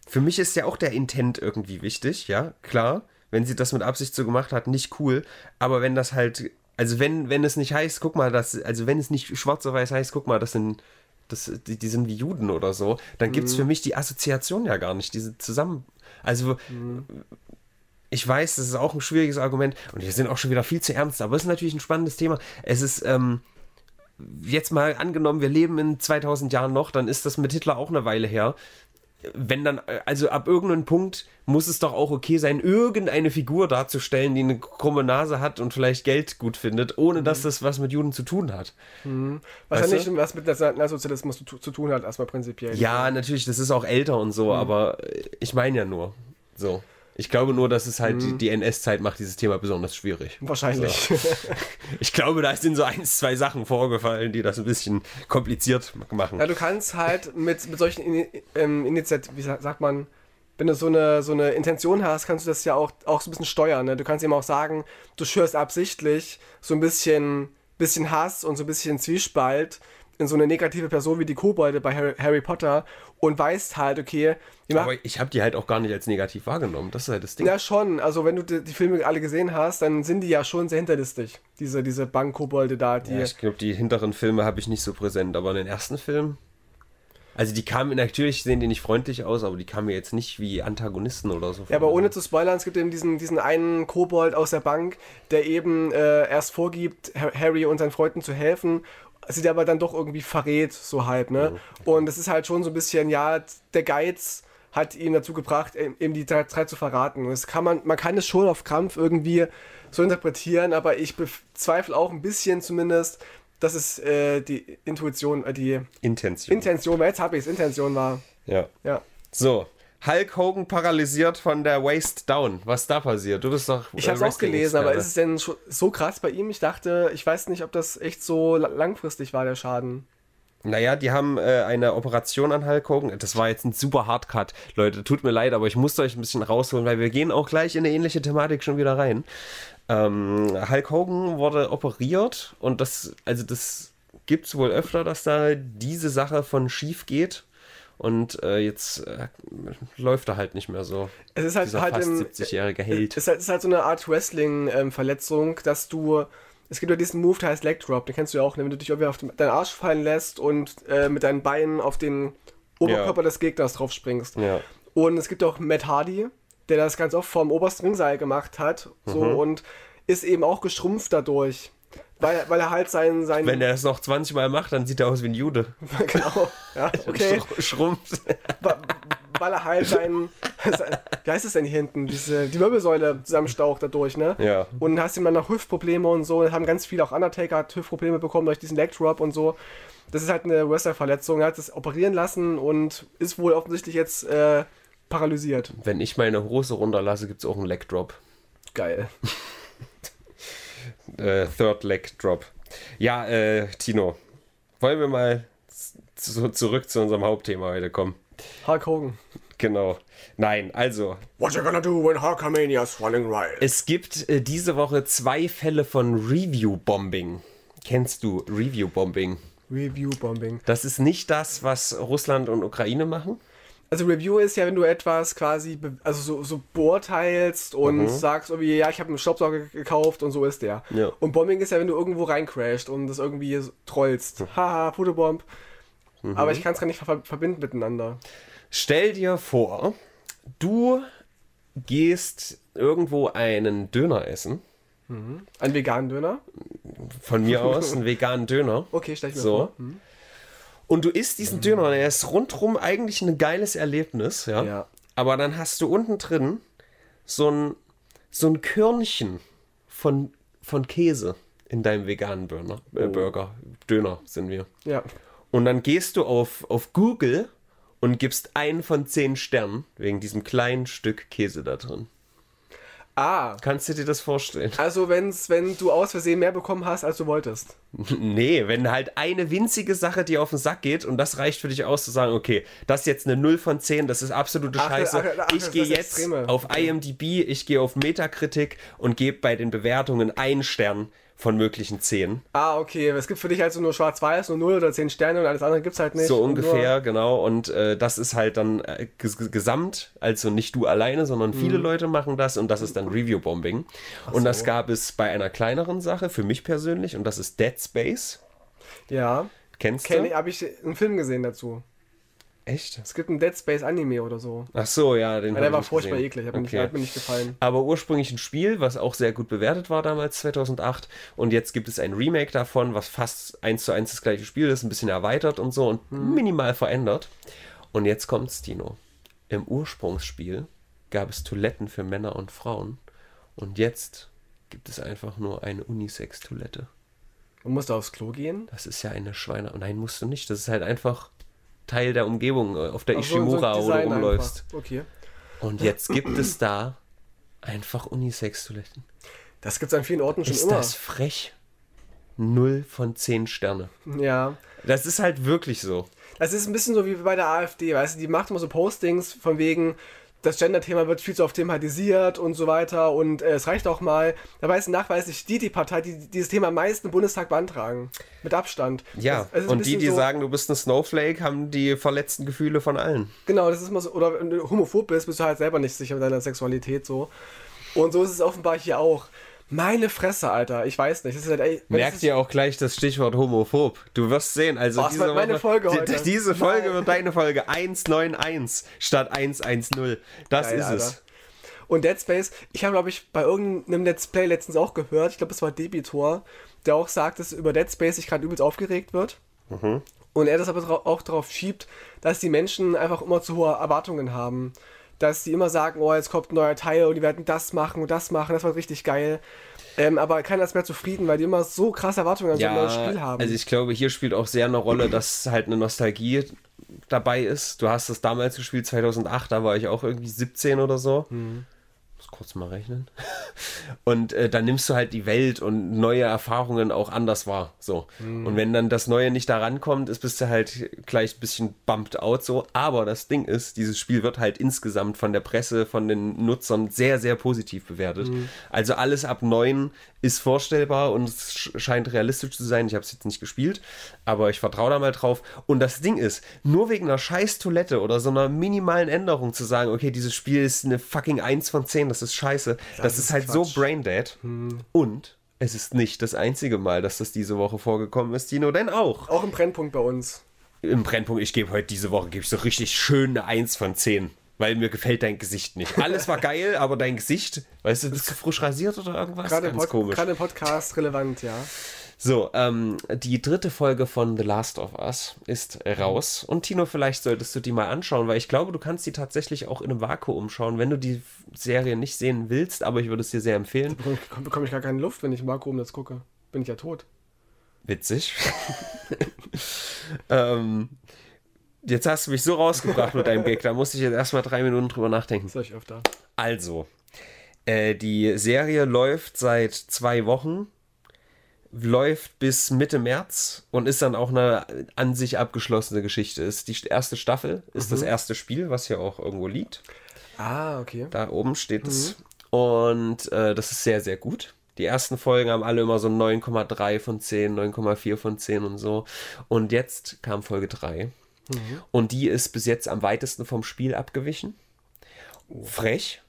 für mich ist ja auch der Intent irgendwie wichtig, ja, klar. Wenn sie das mit Absicht so gemacht hat, nicht cool. Aber wenn das halt, also wenn, wenn es nicht heißt, guck mal, das, also wenn es nicht schwarz auf weiß heißt, guck mal, das sind, das, die, die sind wie Juden oder so, dann gibt es für mich die Assoziation ja gar nicht, diese zusammen. Also ich weiß, das ist auch ein schwieriges Argument und wir sind auch schon wieder viel zu ernst, aber es ist natürlich ein spannendes Thema. Es ist, ähm, jetzt mal angenommen, wir leben in 2000 Jahren noch, dann ist das mit Hitler auch eine Weile her. Wenn dann, also ab irgendeinem Punkt muss es doch auch okay sein, irgendeine Figur darzustellen, die eine krumme Nase hat und vielleicht Geld gut findet, ohne dass das was mit Juden zu tun hat. Was Weißt ja du? nicht was mit Nationalsozialismus zu, zu tun hat, erstmal prinzipiell. Ja, natürlich, das ist auch älter und so, aber ich meine ja nur. So. Ich glaube nur, dass es halt Mhm. die, die NS-Zeit macht dieses Thema besonders schwierig. Wahrscheinlich. <laughs> Ich glaube, da sind so ein, zwei Sachen vorgefallen, die das ein bisschen kompliziert machen. Ja, du kannst halt mit, mit solchen In ähm, Initiativen, wie sa- sagt man, wenn du so eine, so eine Intention hast, kannst du das ja auch, auch so ein bisschen steuern. Ne? Du kannst ihm auch sagen, du schürst absichtlich so ein bisschen, bisschen Hass und so ein bisschen Zwiespalt in so eine negative Person wie die Kobolde bei Harry, Harry Potter und weißt halt, okay. Aber ich habe die halt auch gar nicht als negativ wahrgenommen. Das ist halt das Ding. Ja, schon. Also, wenn du die, die Filme alle gesehen hast, dann sind die ja schon sehr hinterlistig. Diese, diese Bankkobolde da, die. Ja, ich glaube, die hinteren Filme habe ich nicht so präsent, aber in den ersten Filmen. Also die kamen, natürlich sehen die nicht freundlich aus, aber die kamen mir jetzt nicht wie Antagonisten oder so. Ja, aber ohne zu spoilern, es gibt eben diesen, diesen einen Kobold aus der Bank, der eben äh, erst vorgibt, Ha- Harry und seinen Freunden zu helfen, sie aber dann doch irgendwie verrät, so halb, ne? Und es ist halt schon so ein bisschen, ja, der Geiz hat ihn dazu gebracht, eben die drei, drei zu verraten. Das kann man, man kann es schon auf Krampf irgendwie so interpretieren, aber ich bezweifle auch ein bisschen zumindest, dass es äh, die Intuition, äh, die Intention. Intention, weil jetzt habe ich es, Intention war. ja. Ja. So. Hulk Hogan paralysiert von der Waist Down. Was da passiert? Du bist doch. Ich habe es auch gelesen, aber ist es denn so krass bei ihm? Ich dachte, ich weiß nicht, ob das echt so la- langfristig war, der Schaden. Naja, die haben äh, eine Operation an Hulk Hogan. Das war jetzt ein super Hardcut. Leute, tut mir leid, aber ich musste euch ein bisschen rausholen, weil wir gehen auch gleich in eine ähnliche Thematik schon wieder rein. Ähm, Hulk Hogan wurde operiert und das, also das gibt es wohl öfter, dass da diese Sache von schief geht. Und äh, jetzt äh, läuft er halt nicht mehr so. Es ist halt, Dieser halt fast im, 70-jährige Held. Es ist halt, ist halt so eine Art Wrestling-Verletzung, dass du. Es gibt ja diesen Move, der heißt Leg Drop, den kennst du ja auch, ne? wenn du dich irgendwie auf den- deinen Arsch fallen lässt und äh, mit deinen Beinen auf den Oberkörper des Gegners drauf springst. Ja. Und es gibt auch Matt Hardy, der das ganz oft vom obersten Ringseil gemacht hat. So, Mhm. und ist eben auch geschrumpft dadurch. Weil, weil er halt sein. sein Wenn er das noch 20 Mal macht, dann sieht er aus wie ein Jude. <laughs> genau. Ja, <laughs> okay. Sch- Schrumpft. Weil er halt sein, sein wie heißt es denn hier hinten, diese, die Wirbelsäule zusammenstaucht dadurch, ne? Ja. Und hast ihm dann noch Hüftprobleme und so, haben ganz viele, auch Undertaker hat Hüftprobleme bekommen durch diesen Leg Drop und so. Das ist halt eine Wrestler-Verletzung, er hat das operieren lassen und ist wohl offensichtlich jetzt äh, paralysiert. Wenn ich meine Hose runterlasse, gibt es auch einen Leg Drop. Geil. <laughs> Äh, Third Leg Drop. Ja, äh, Tino, wollen wir mal zu, zurück zu unserem Hauptthema heute kommen? Hulk Hogan. Genau. Nein, also, What you gonna do when Hulkamania's running riot? es gibt äh, diese Woche zwei Fälle von Review-Bombing. Kennst du Review-Bombing? Review-Bombing. Das ist nicht das, was Russland und Ukraine machen. Also Review ist ja, wenn du etwas quasi also so, so beurteilst und sagst irgendwie, ja, ich habe einen Staubsauger gekauft und so ist der. Ja. Und Bombing ist ja, wenn du irgendwo reincrasht und das irgendwie trollst. Haha, Pudebomb. Aber ich kann es gar nicht ver verbinden miteinander. Stell dir vor, du gehst irgendwo einen Döner essen. Ein veganen Döner? Von mir <laughs> aus, einen veganen Döner. Okay, stell ich mir So. vor. Hm. Und du isst diesen Döner und er ist rundrum eigentlich ein geiles Erlebnis, ja. Ja. Aber dann hast du unten drin so ein, so ein Körnchen von, von Käse in deinem veganen Burger. Äh, Burger. Döner sind wir. Ja. Und dann gehst du auf, auf Google und gibst einen von zehn Sternen wegen diesem kleinen Stück Käse da drin. Ah, Kannst du dir das vorstellen? also wenn's, wenn du aus Versehen mehr bekommen hast, als du wolltest. <laughs> Nee, wenn halt eine winzige Sache dir auf den Sack geht und das reicht für dich aus zu sagen, okay, das ist jetzt eine 0 von 10, das ist absolute Ach, Scheiße. ach, ach, ich gehe jetzt Extreme. auf IMDb, ich gehe auf Metakritik und gebe bei den Bewertungen einen Stern von möglichen 10. Ah, okay. Es gibt für dich also nur schwarz-weiß, nur 0 oder 10 Sterne und alles andere gibt's halt nicht. So ungefähr, genau. Und äh, das ist halt dann äh, ges gesamt, also nicht du alleine, sondern Mhm. viele Leute machen das und das ist dann Review-Bombing. Und das gab es bei einer kleineren Sache, für mich persönlich, und das ist Dead Space. Ja. Kennst Kenn du? ich, habe ich einen Film gesehen dazu. Echt? Es gibt einen Dead Space Anime oder so. Ach so, ja, den Ja, der war furchtbar gesehen. eklig, hat, mir nicht, Okay. hat mir nicht gefallen. Aber ursprünglich ein Spiel, was auch sehr gut bewertet war damals 2008. Und jetzt gibt es ein Remake davon, was fast eins zu eins das gleiche Spiel ist, ein bisschen erweitert und so und Hm. minimal verändert. Und jetzt kommt's, Dino. Im Ursprungsspiel gab es Toiletten für Männer und Frauen. Und jetzt gibt es einfach nur eine Unisex-Toilette. Man musste aufs Klo gehen. Das ist ja eine Schweine. Nein, musst du nicht. Das ist halt einfach Teil der Umgebung, äh, auf der so, so ein Ishimura du Design rumläufst. Okay. Und jetzt gibt es da einfach Unisex-Toiletten. Das gibt es an vielen Orten schon Ist immer. das frech? Null von zehn Sterne. Ja. Das ist halt wirklich so. Das ist ein bisschen so wie bei der AfD, weißt du, die macht immer so Postings von wegen, das Gender-Thema wird viel zu oft thematisiert und so weiter und äh, es reicht auch mal. Dabei ist nachweislich die die Partei, die dieses Thema am meisten im Bundestag beantragen. Mit Abstand. Ja, ist ein und die, die so, sagen, du bist ein Snowflake, haben die verletzten Gefühle von allen. Genau, das ist immer so, oder wenn du homophob bist, bist du halt selber nicht sicher mit deiner Sexualität so. Und so ist es offenbar hier auch. Meine Fresse, Alter, ich weiß nicht. Das halt, ey, Merkt ihr auch gleich das Stichwort homophob. Du wirst sehen, also Oh, es diese, meine Woche- Folge die- heute. diese Folge Nein. wird deine Folge 191 statt 110. Das Geil, ist Alter. es. Und Dead Space, ich habe, glaube ich, bei irgendeinem Let's Play letztens auch gehört, ich glaube, es war Debitor, der auch sagt, dass über Dead Space sich gerade übelst aufgeregt wird. Mhm. Und er das aber auch darauf schiebt, dass die Menschen einfach immer zu hohe Erwartungen haben. Dass die immer sagen, oh, jetzt kommt ein neuer Teil und die werden das machen und das machen, das wird richtig geil. Ähm, aber keiner ist mehr zufrieden, weil die immer so krasse Erwartungen an so ein neues Spiel haben. also ich glaube, hier spielt auch sehr eine Rolle, dass halt eine Nostalgie dabei ist. Du hast das damals gespielt, 2008, da war ich auch irgendwie 17 oder so. Mhm. Muss kurz mal rechnen. <laughs> Und äh, dann nimmst du halt die Welt und neue Erfahrungen auch anders wahr. So. Mhm. Und wenn dann das Neue nicht da rankommt, ist, bist du halt gleich ein bisschen bumped out so. Aber das Ding ist, dieses Spiel wird halt insgesamt von der Presse, von den Nutzern sehr, sehr positiv bewertet. Mhm. Also alles ab 9 ist vorstellbar und es sch- scheint realistisch zu sein. Ich habe es jetzt nicht gespielt, aber ich vertraue da mal drauf. Und das Ding ist, nur wegen einer scheiß Toilette oder so einer minimalen Änderung zu sagen, okay, dieses Spiel ist eine fucking 1 von 10, das ist scheiße, das, ist, ist halt Quatsch. so braindead. Und es ist nicht das einzige Mal, dass das diese Woche vorgekommen ist, Dino, denn auch auch im Brennpunkt bei uns. im Brennpunkt, ich gebe heute diese Woche, gebe ich so richtig schön eine 1 von 10. Weil mir gefällt dein Gesicht nicht. Alles war geil, aber dein Gesicht, weißt du, bist du frisch rasiert oder irgendwas? Gerade Ganz Pod komisch. gerade im Podcast relevant, ja. So, ähm, die dritte Folge von The Last of Us ist raus. Und Tino, vielleicht solltest du die mal anschauen, weil ich glaube, du kannst die tatsächlich auch in einem Vakuum schauen, wenn du die Serie nicht sehen willst, aber ich würde es dir sehr empfehlen. Bekomme ich, bekomme ich gar keine Luft, wenn ich im Vakuum das gucke. Bin ich ja tot. Witzig. <laughs> ähm, jetzt hast du mich so rausgebracht mit deinem Gag, da musste ich jetzt erstmal drei Minuten drüber nachdenken. Das ich öfter. Also, äh, die Serie läuft seit zwei Wochen, läuft bis Mitte März und ist dann auch eine an sich abgeschlossene Geschichte. Ist die erste Staffel, ist das erste Spiel, was hier auch irgendwo liegt. Ah, okay. Da oben steht es. Und äh, das ist sehr, sehr gut. Die ersten Folgen haben alle immer so 9,3 von 10, 9,4 von 10 und so. Und jetzt kam Folge 3. Und die ist bis jetzt am weitesten vom Spiel abgewichen. Frech.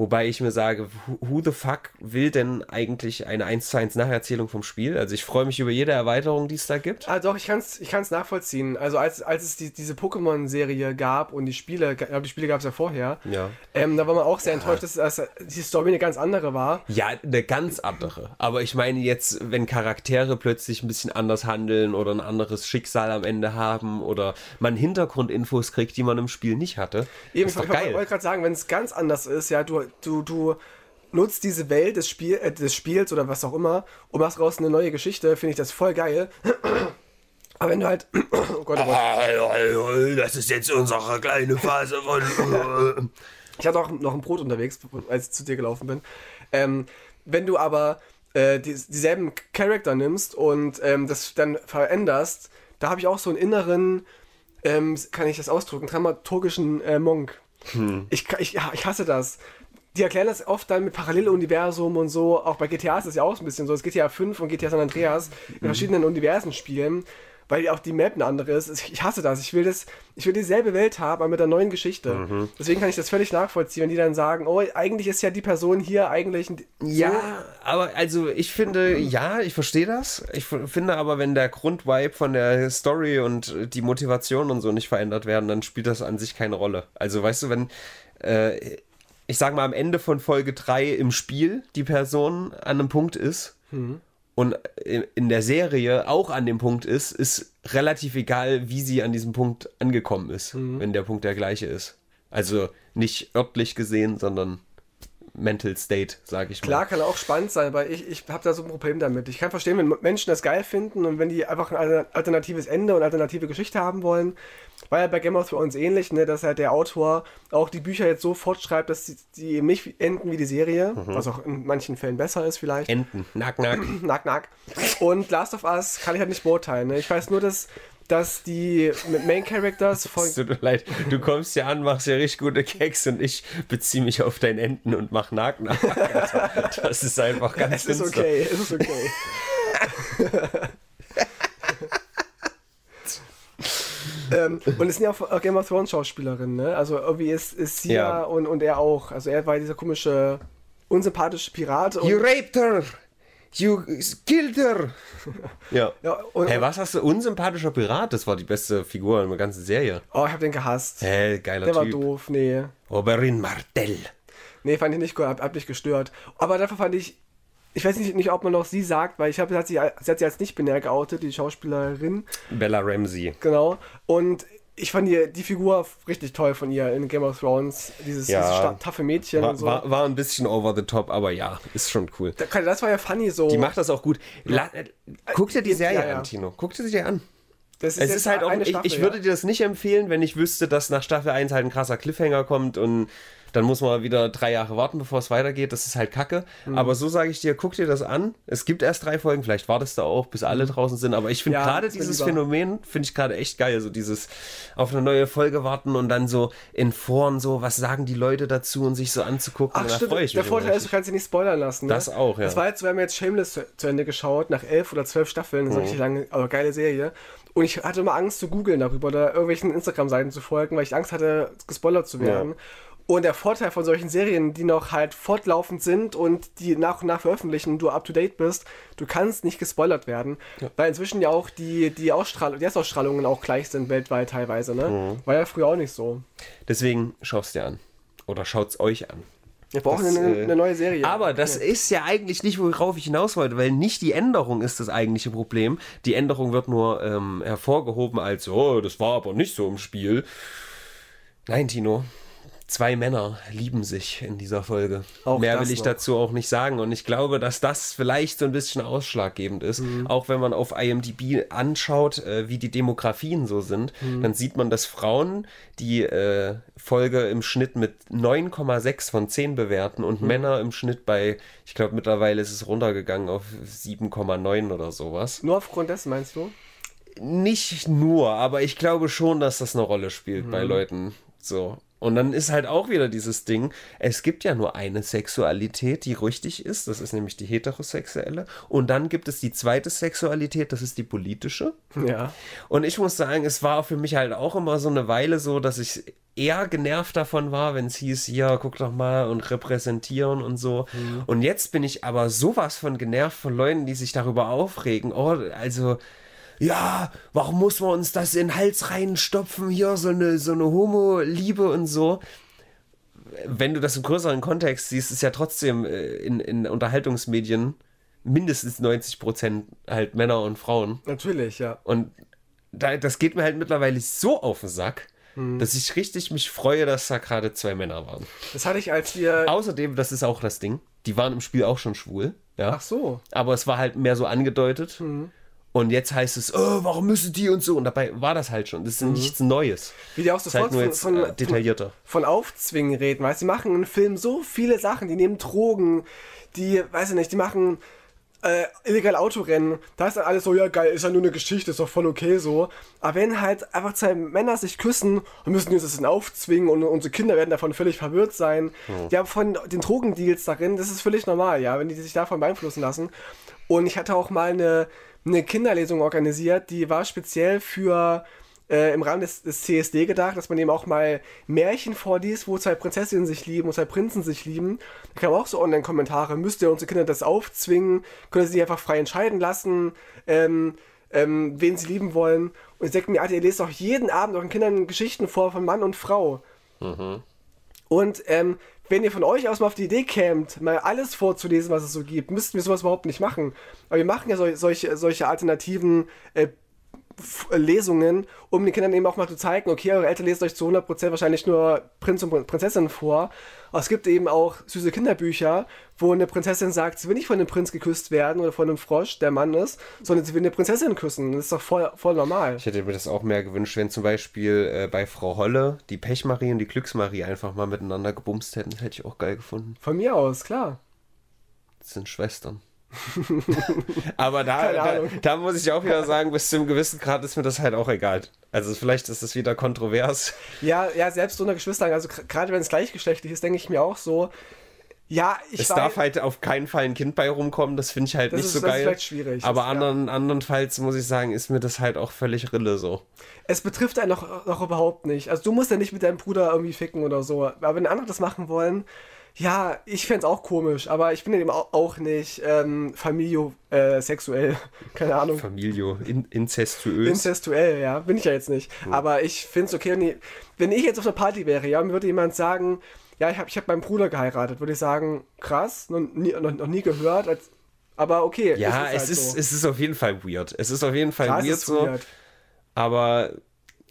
Wobei ich mir sage, who- the fuck will denn eigentlich eine 1 zu 1 Nacherzählung vom Spiel? Also ich freue mich über jede Erweiterung, die es da gibt. Ah, doch, ich kann es ich kann's nachvollziehen. Also, als, als es die, diese Pokémon-Serie gab und die Spiele, ich glaube, die Spiele gab es ja vorher, Ja. ähm, da war man auch sehr enttäuscht, dass, dass die Story eine ganz andere war. Ja, eine ganz andere. Aber ich meine jetzt, wenn Charaktere plötzlich ein bisschen anders handeln oder ein anderes Schicksal am Ende haben oder man Hintergrundinfos kriegt, die man im Spiel nicht hatte. Eben, ist ich doch wollte gerade sagen, wenn es ganz anders ist, ja, du, du, du nutzt diese Welt des, Spiel, äh, des Spiels oder was auch immer und machst raus eine neue Geschichte, finde ich das voll geil. Aber wenn du halt. <clears throat> Oh Gott, oh Gott. Das ist jetzt unsere kleine Phase von. <laughs> Ich hatte auch noch ein Brot unterwegs, als ich zu dir gelaufen bin. Ähm, wenn du aber äh, die, dieselben Charakter nimmst und ähm, das dann veränderst, da habe ich auch so einen inneren, ähm, kann ich das ausdrücken, dramaturgischen äh, Monk. Ich, ich, ja, ich hasse das. Die erklären das oft dann mit Paralleluniversum und so. Auch bei GTA ist das ja auch so ein bisschen so. Es GTA 5 und GTA San Andreas in verschiedenen Universen spielen, weil auch die Map eine andere ist. Ich hasse das. Ich will das, ich will dieselbe Welt haben, aber mit einer neuen Geschichte. Deswegen kann ich das völlig nachvollziehen, wenn die dann sagen, oh, eigentlich ist ja die Person hier eigentlich ein- Ja, aber also ich finde, ja, ich verstehe das. Ich finde aber, wenn der Grundvibe von der Story und die Motivation und so nicht verändert werden, dann spielt das an sich keine Rolle. Also weißt du, wenn, äh, ich sag mal, am Ende von Folge 3 im Spiel die Person an einem Punkt ist. Und in in der Serie auch an dem Punkt ist, ist relativ egal, wie sie an diesem Punkt angekommen ist, wenn der Punkt der gleiche ist. Also nicht örtlich gesehen, sondern Mental State, sage ich mal. Klar, kann auch spannend sein, aber ich, ich habe da so ein Problem damit. Ich kann verstehen, wenn Menschen das geil finden und wenn die einfach ein alternatives Ende und alternative Geschichte haben wollen. War ja bei Game of Thrones ähnlich, ne, dass halt der Autor auch die Bücher jetzt so fortschreibt, dass sie, die eben nicht enden wie die Serie, was auch in manchen Fällen besser ist vielleicht. Enten. Nack, nack. <clears throat> Nack, nack. Und Last of Us kann ich halt nicht beurteilen. Ne? Ich weiß nur, dass, dass die Main Characters von. Es tut mir leid, du kommst ja an, machst ja richtig gute Keks und ich beziehe mich auf dein Enten und mach Nack, nack. Also, das ist einfach ganz Es ist okay, es ist okay. <laughs> ähm, und es sind ja auch Game of Thrones Schauspielerinnen, ne? Also irgendwie ist, ist sie ja, und, und er auch. Also er war dieser komische, unsympathische Pirat. Und, You raped her! You killed her! <laughs> Ja. ja, und, Hey, was hast du? Unsympathischer Pirat? Das war die beste Figur in der ganzen Serie. Oh, ich hab den gehasst. Hey, geiler der war Typ. doof, nee. Oberin Martell. Nee, fand ich nicht gut, hab, hab mich gestört. Aber dafür fand ich, ich weiß nicht, nicht ob man noch sie sagt, weil ich habe, sie, hat sie sie hat sie als nicht binär geoutet, die Schauspielerin. Bella Ramsey. Genau. Und ich fand die, die Figur richtig toll von ihr in Game of Thrones. Dieses, Ja. dieses taffe Mädchen War, und so. war, war ein bisschen over the top, aber ja, ist schon cool. Da- das war ja funny so. Die macht das auch gut. La äh, guck dir die Serie Ja, ja. an, Tino. Guck dir die an. das Es jetzt ist halt auch, eine ich, Staffel, ich würde dir das nicht empfehlen, wenn ich wüsste, dass nach Staffel 1 halt ein krasser Cliffhanger kommt und dann muss man wieder drei Jahre warten, bevor es weitergeht. Das ist halt kacke. Mhm. Aber so sage ich dir, guck dir das an. Es gibt erst drei Folgen, vielleicht wartest du auch, bis alle draußen sind. Aber ich finde Mhm. Ja, gerade dieses lieber. Phänomen, finde ich gerade echt geil. So dieses auf eine neue Folge warten und dann so in Foren so, was sagen die Leute dazu und sich so anzugucken. Ach stimmt, der Vorteil ist, du kannst sie nicht spoilern lassen. Ne? Das auch, ja. Das war jetzt, wir haben jetzt Shameless zu, zu Ende geschaut, nach elf oder zwölf Staffeln, das ist eine richtig lange, aber geile Serie. Und ich hatte immer Angst zu googeln darüber oder irgendwelchen Instagram-Seiten zu folgen, weil ich Angst hatte, gespoilert zu werden. Und der Vorteil von solchen Serien, die noch halt fortlaufend sind und die nach und nach veröffentlichen du up to date bist, du kannst nicht gespoilert werden. Weil inzwischen ja auch die, die, Ausstrahlung, die Erstausstrahlungen auch gleich sind weltweit teilweise, ne? Mhm. War ja früher auch nicht so. Deswegen schaust dir an. Oder schaut's euch an. Wir brauchen Das, eine, äh, eine neue Serie. Aber das ist ja eigentlich nicht, worauf ich hinaus wollte, weil nicht die Änderung ist das eigentliche Problem. Die Änderung wird nur ähm, hervorgehoben als, oh, das war aber nicht so im Spiel. Nein, Tino. Zwei Männer lieben sich in dieser Folge. Auch Mehr will ich noch. dazu auch nicht sagen. Und ich glaube, dass das vielleicht so ein bisschen ausschlaggebend ist. Mhm. Auch wenn man auf IMDb anschaut, äh, wie die Demografien so sind, Mhm. dann sieht man, dass Frauen die äh, Folge im Schnitt mit 9,6 von 10 bewerten Mhm. und Männer im Schnitt bei, ich glaube, mittlerweile ist es runtergegangen auf 7,9 oder sowas. Nur aufgrund dessen, meinst du? Nicht nur, aber ich glaube schon, dass das eine Rolle spielt Mhm. bei Leuten. So. Und dann ist halt auch wieder dieses Ding, es gibt ja nur eine Sexualität, die richtig ist, das ist nämlich die heterosexuelle. Und dann gibt es die zweite Sexualität, das ist die politische. Ja. Und ich muss sagen, es war für mich halt auch immer so eine Weile so, dass ich eher genervt davon war, wenn es hieß, ja, guck doch mal und repräsentieren und so. Und jetzt bin ich aber sowas von genervt von Leuten, die sich darüber aufregen. Oh, also, ja, warum muss man uns das in den Hals reinstopfen? Hier so eine, so eine Homo-Liebe und so. Wenn du das im größeren Kontext siehst, ist ja trotzdem äh, in, in Unterhaltungsmedien mindestens 90 Prozent halt Männer und Frauen. Natürlich, ja. Und da, das geht mir halt mittlerweile so auf den Sack, dass ich richtig mich freue, dass da gerade zwei Männer waren. Das hatte ich, als wir. Außerdem, das ist auch das Ding, die waren im Spiel auch schon schwul, ja. Ach so. Aber es war halt mehr so angedeutet. Und jetzt heißt es, oh, warum müssen die und so? Und dabei war das halt schon. Das ist nichts Neues. Wie die auch ist halt sofort nur von, jetzt von, äh, detaillierter. von Aufzwingen reden, weißt du, die machen im Film so viele Sachen, die nehmen Drogen, die, weiß ich nicht, die machen äh, illegal Autorennen, da ist dann alles so, ja geil, ist ja nur eine Geschichte, ist doch voll okay so. Aber wenn halt einfach zwei Männer sich küssen und müssen uns das dann aufzwingen und unsere Kinder werden davon völlig verwirrt sein. Ja, von den Drogendeals darin, das ist völlig normal, ja, wenn die sich davon beeinflussen lassen. Und ich hatte auch mal eine, eine Kinderlesung organisiert, die war speziell für äh, im Rahmen des, des CSD gedacht, dass man eben auch mal Märchen vorliest, wo zwei Prinzessinnen sich lieben, wo zwei Prinzen sich lieben. Da kamen auch so Online-Kommentare, müsst ihr unsere Kinder das aufzwingen, können sie sich einfach frei entscheiden lassen, ähm, ähm, wen sie lieben wollen. Und ich denke mir, Alter, ihr lest doch jeden Abend euren Kindern Geschichten vor von Mann und Frau. Und ähm, wenn ihr von euch aus mal auf die Idee kämt, mal alles vorzulesen, was es so gibt, müssten wir sowas überhaupt nicht machen. Aber wir machen ja sol solche, solche alternativen äh, Lesungen, um den Kindern eben auch mal zu zeigen, okay, eure Eltern lesen euch zu 100% wahrscheinlich nur Prinz und Prinzessin vor. Aber es gibt eben auch süße Kinderbücher, wo eine Prinzessin sagt, sie will nicht von einem Prinz geküsst werden oder von einem Frosch, der Mann ist, sondern sie will eine Prinzessin küssen. Das ist doch voll, voll normal. Ich hätte mir das auch mehr gewünscht, wenn zum Beispiel äh, bei Frau Holle die Pechmarie und die Glücksmarie einfach mal miteinander gebumst hätten. Das hätte ich auch geil gefunden. Von mir aus, klar. Das sind Schwestern. <laughs> Aber da, da, da muss ich auch wieder sagen, bis zu einem gewissen Grad ist mir das halt auch egal. Also vielleicht ist das wieder kontrovers. Ja, ja, selbst unter Geschwistern, also gerade wenn es gleichgeschlechtlich ist, denke ich mir auch so, ja, ich Es weiß, darf halt auf keinen Fall ein Kind bei rumkommen, das finde ich halt nicht ist- so das ist geil. vielleicht schwierig. Aber ja. anderen, andernfalls muss ich sagen, ist mir das halt auch völlig Rille so. es betrifft einen noch, noch überhaupt nicht. Also du musst ja nicht mit deinem Bruder irgendwie ficken oder so. Aber wenn andere das machen wollen, ja, ich fände es auch komisch, aber ich bin eben auch, nicht ähm, familio äh, sexuell. <laughs> Keine Ahnung. Familio, in, inzestuös. Incestuell, ja, bin ich ja jetzt nicht. Aber ich finde es okay, wenn ich, jetzt auf einer Party wäre, ja, mir würde jemand sagen, ja, ich habe ich hab meinen Bruder geheiratet, würde ich sagen, krass, noch nie, noch, noch nie gehört, als, aber okay. ja, halt es, ist, so. es ist auf jeden Fall weird. Es ist auf jeden Fall Klar, es weird ist so. weird. Aber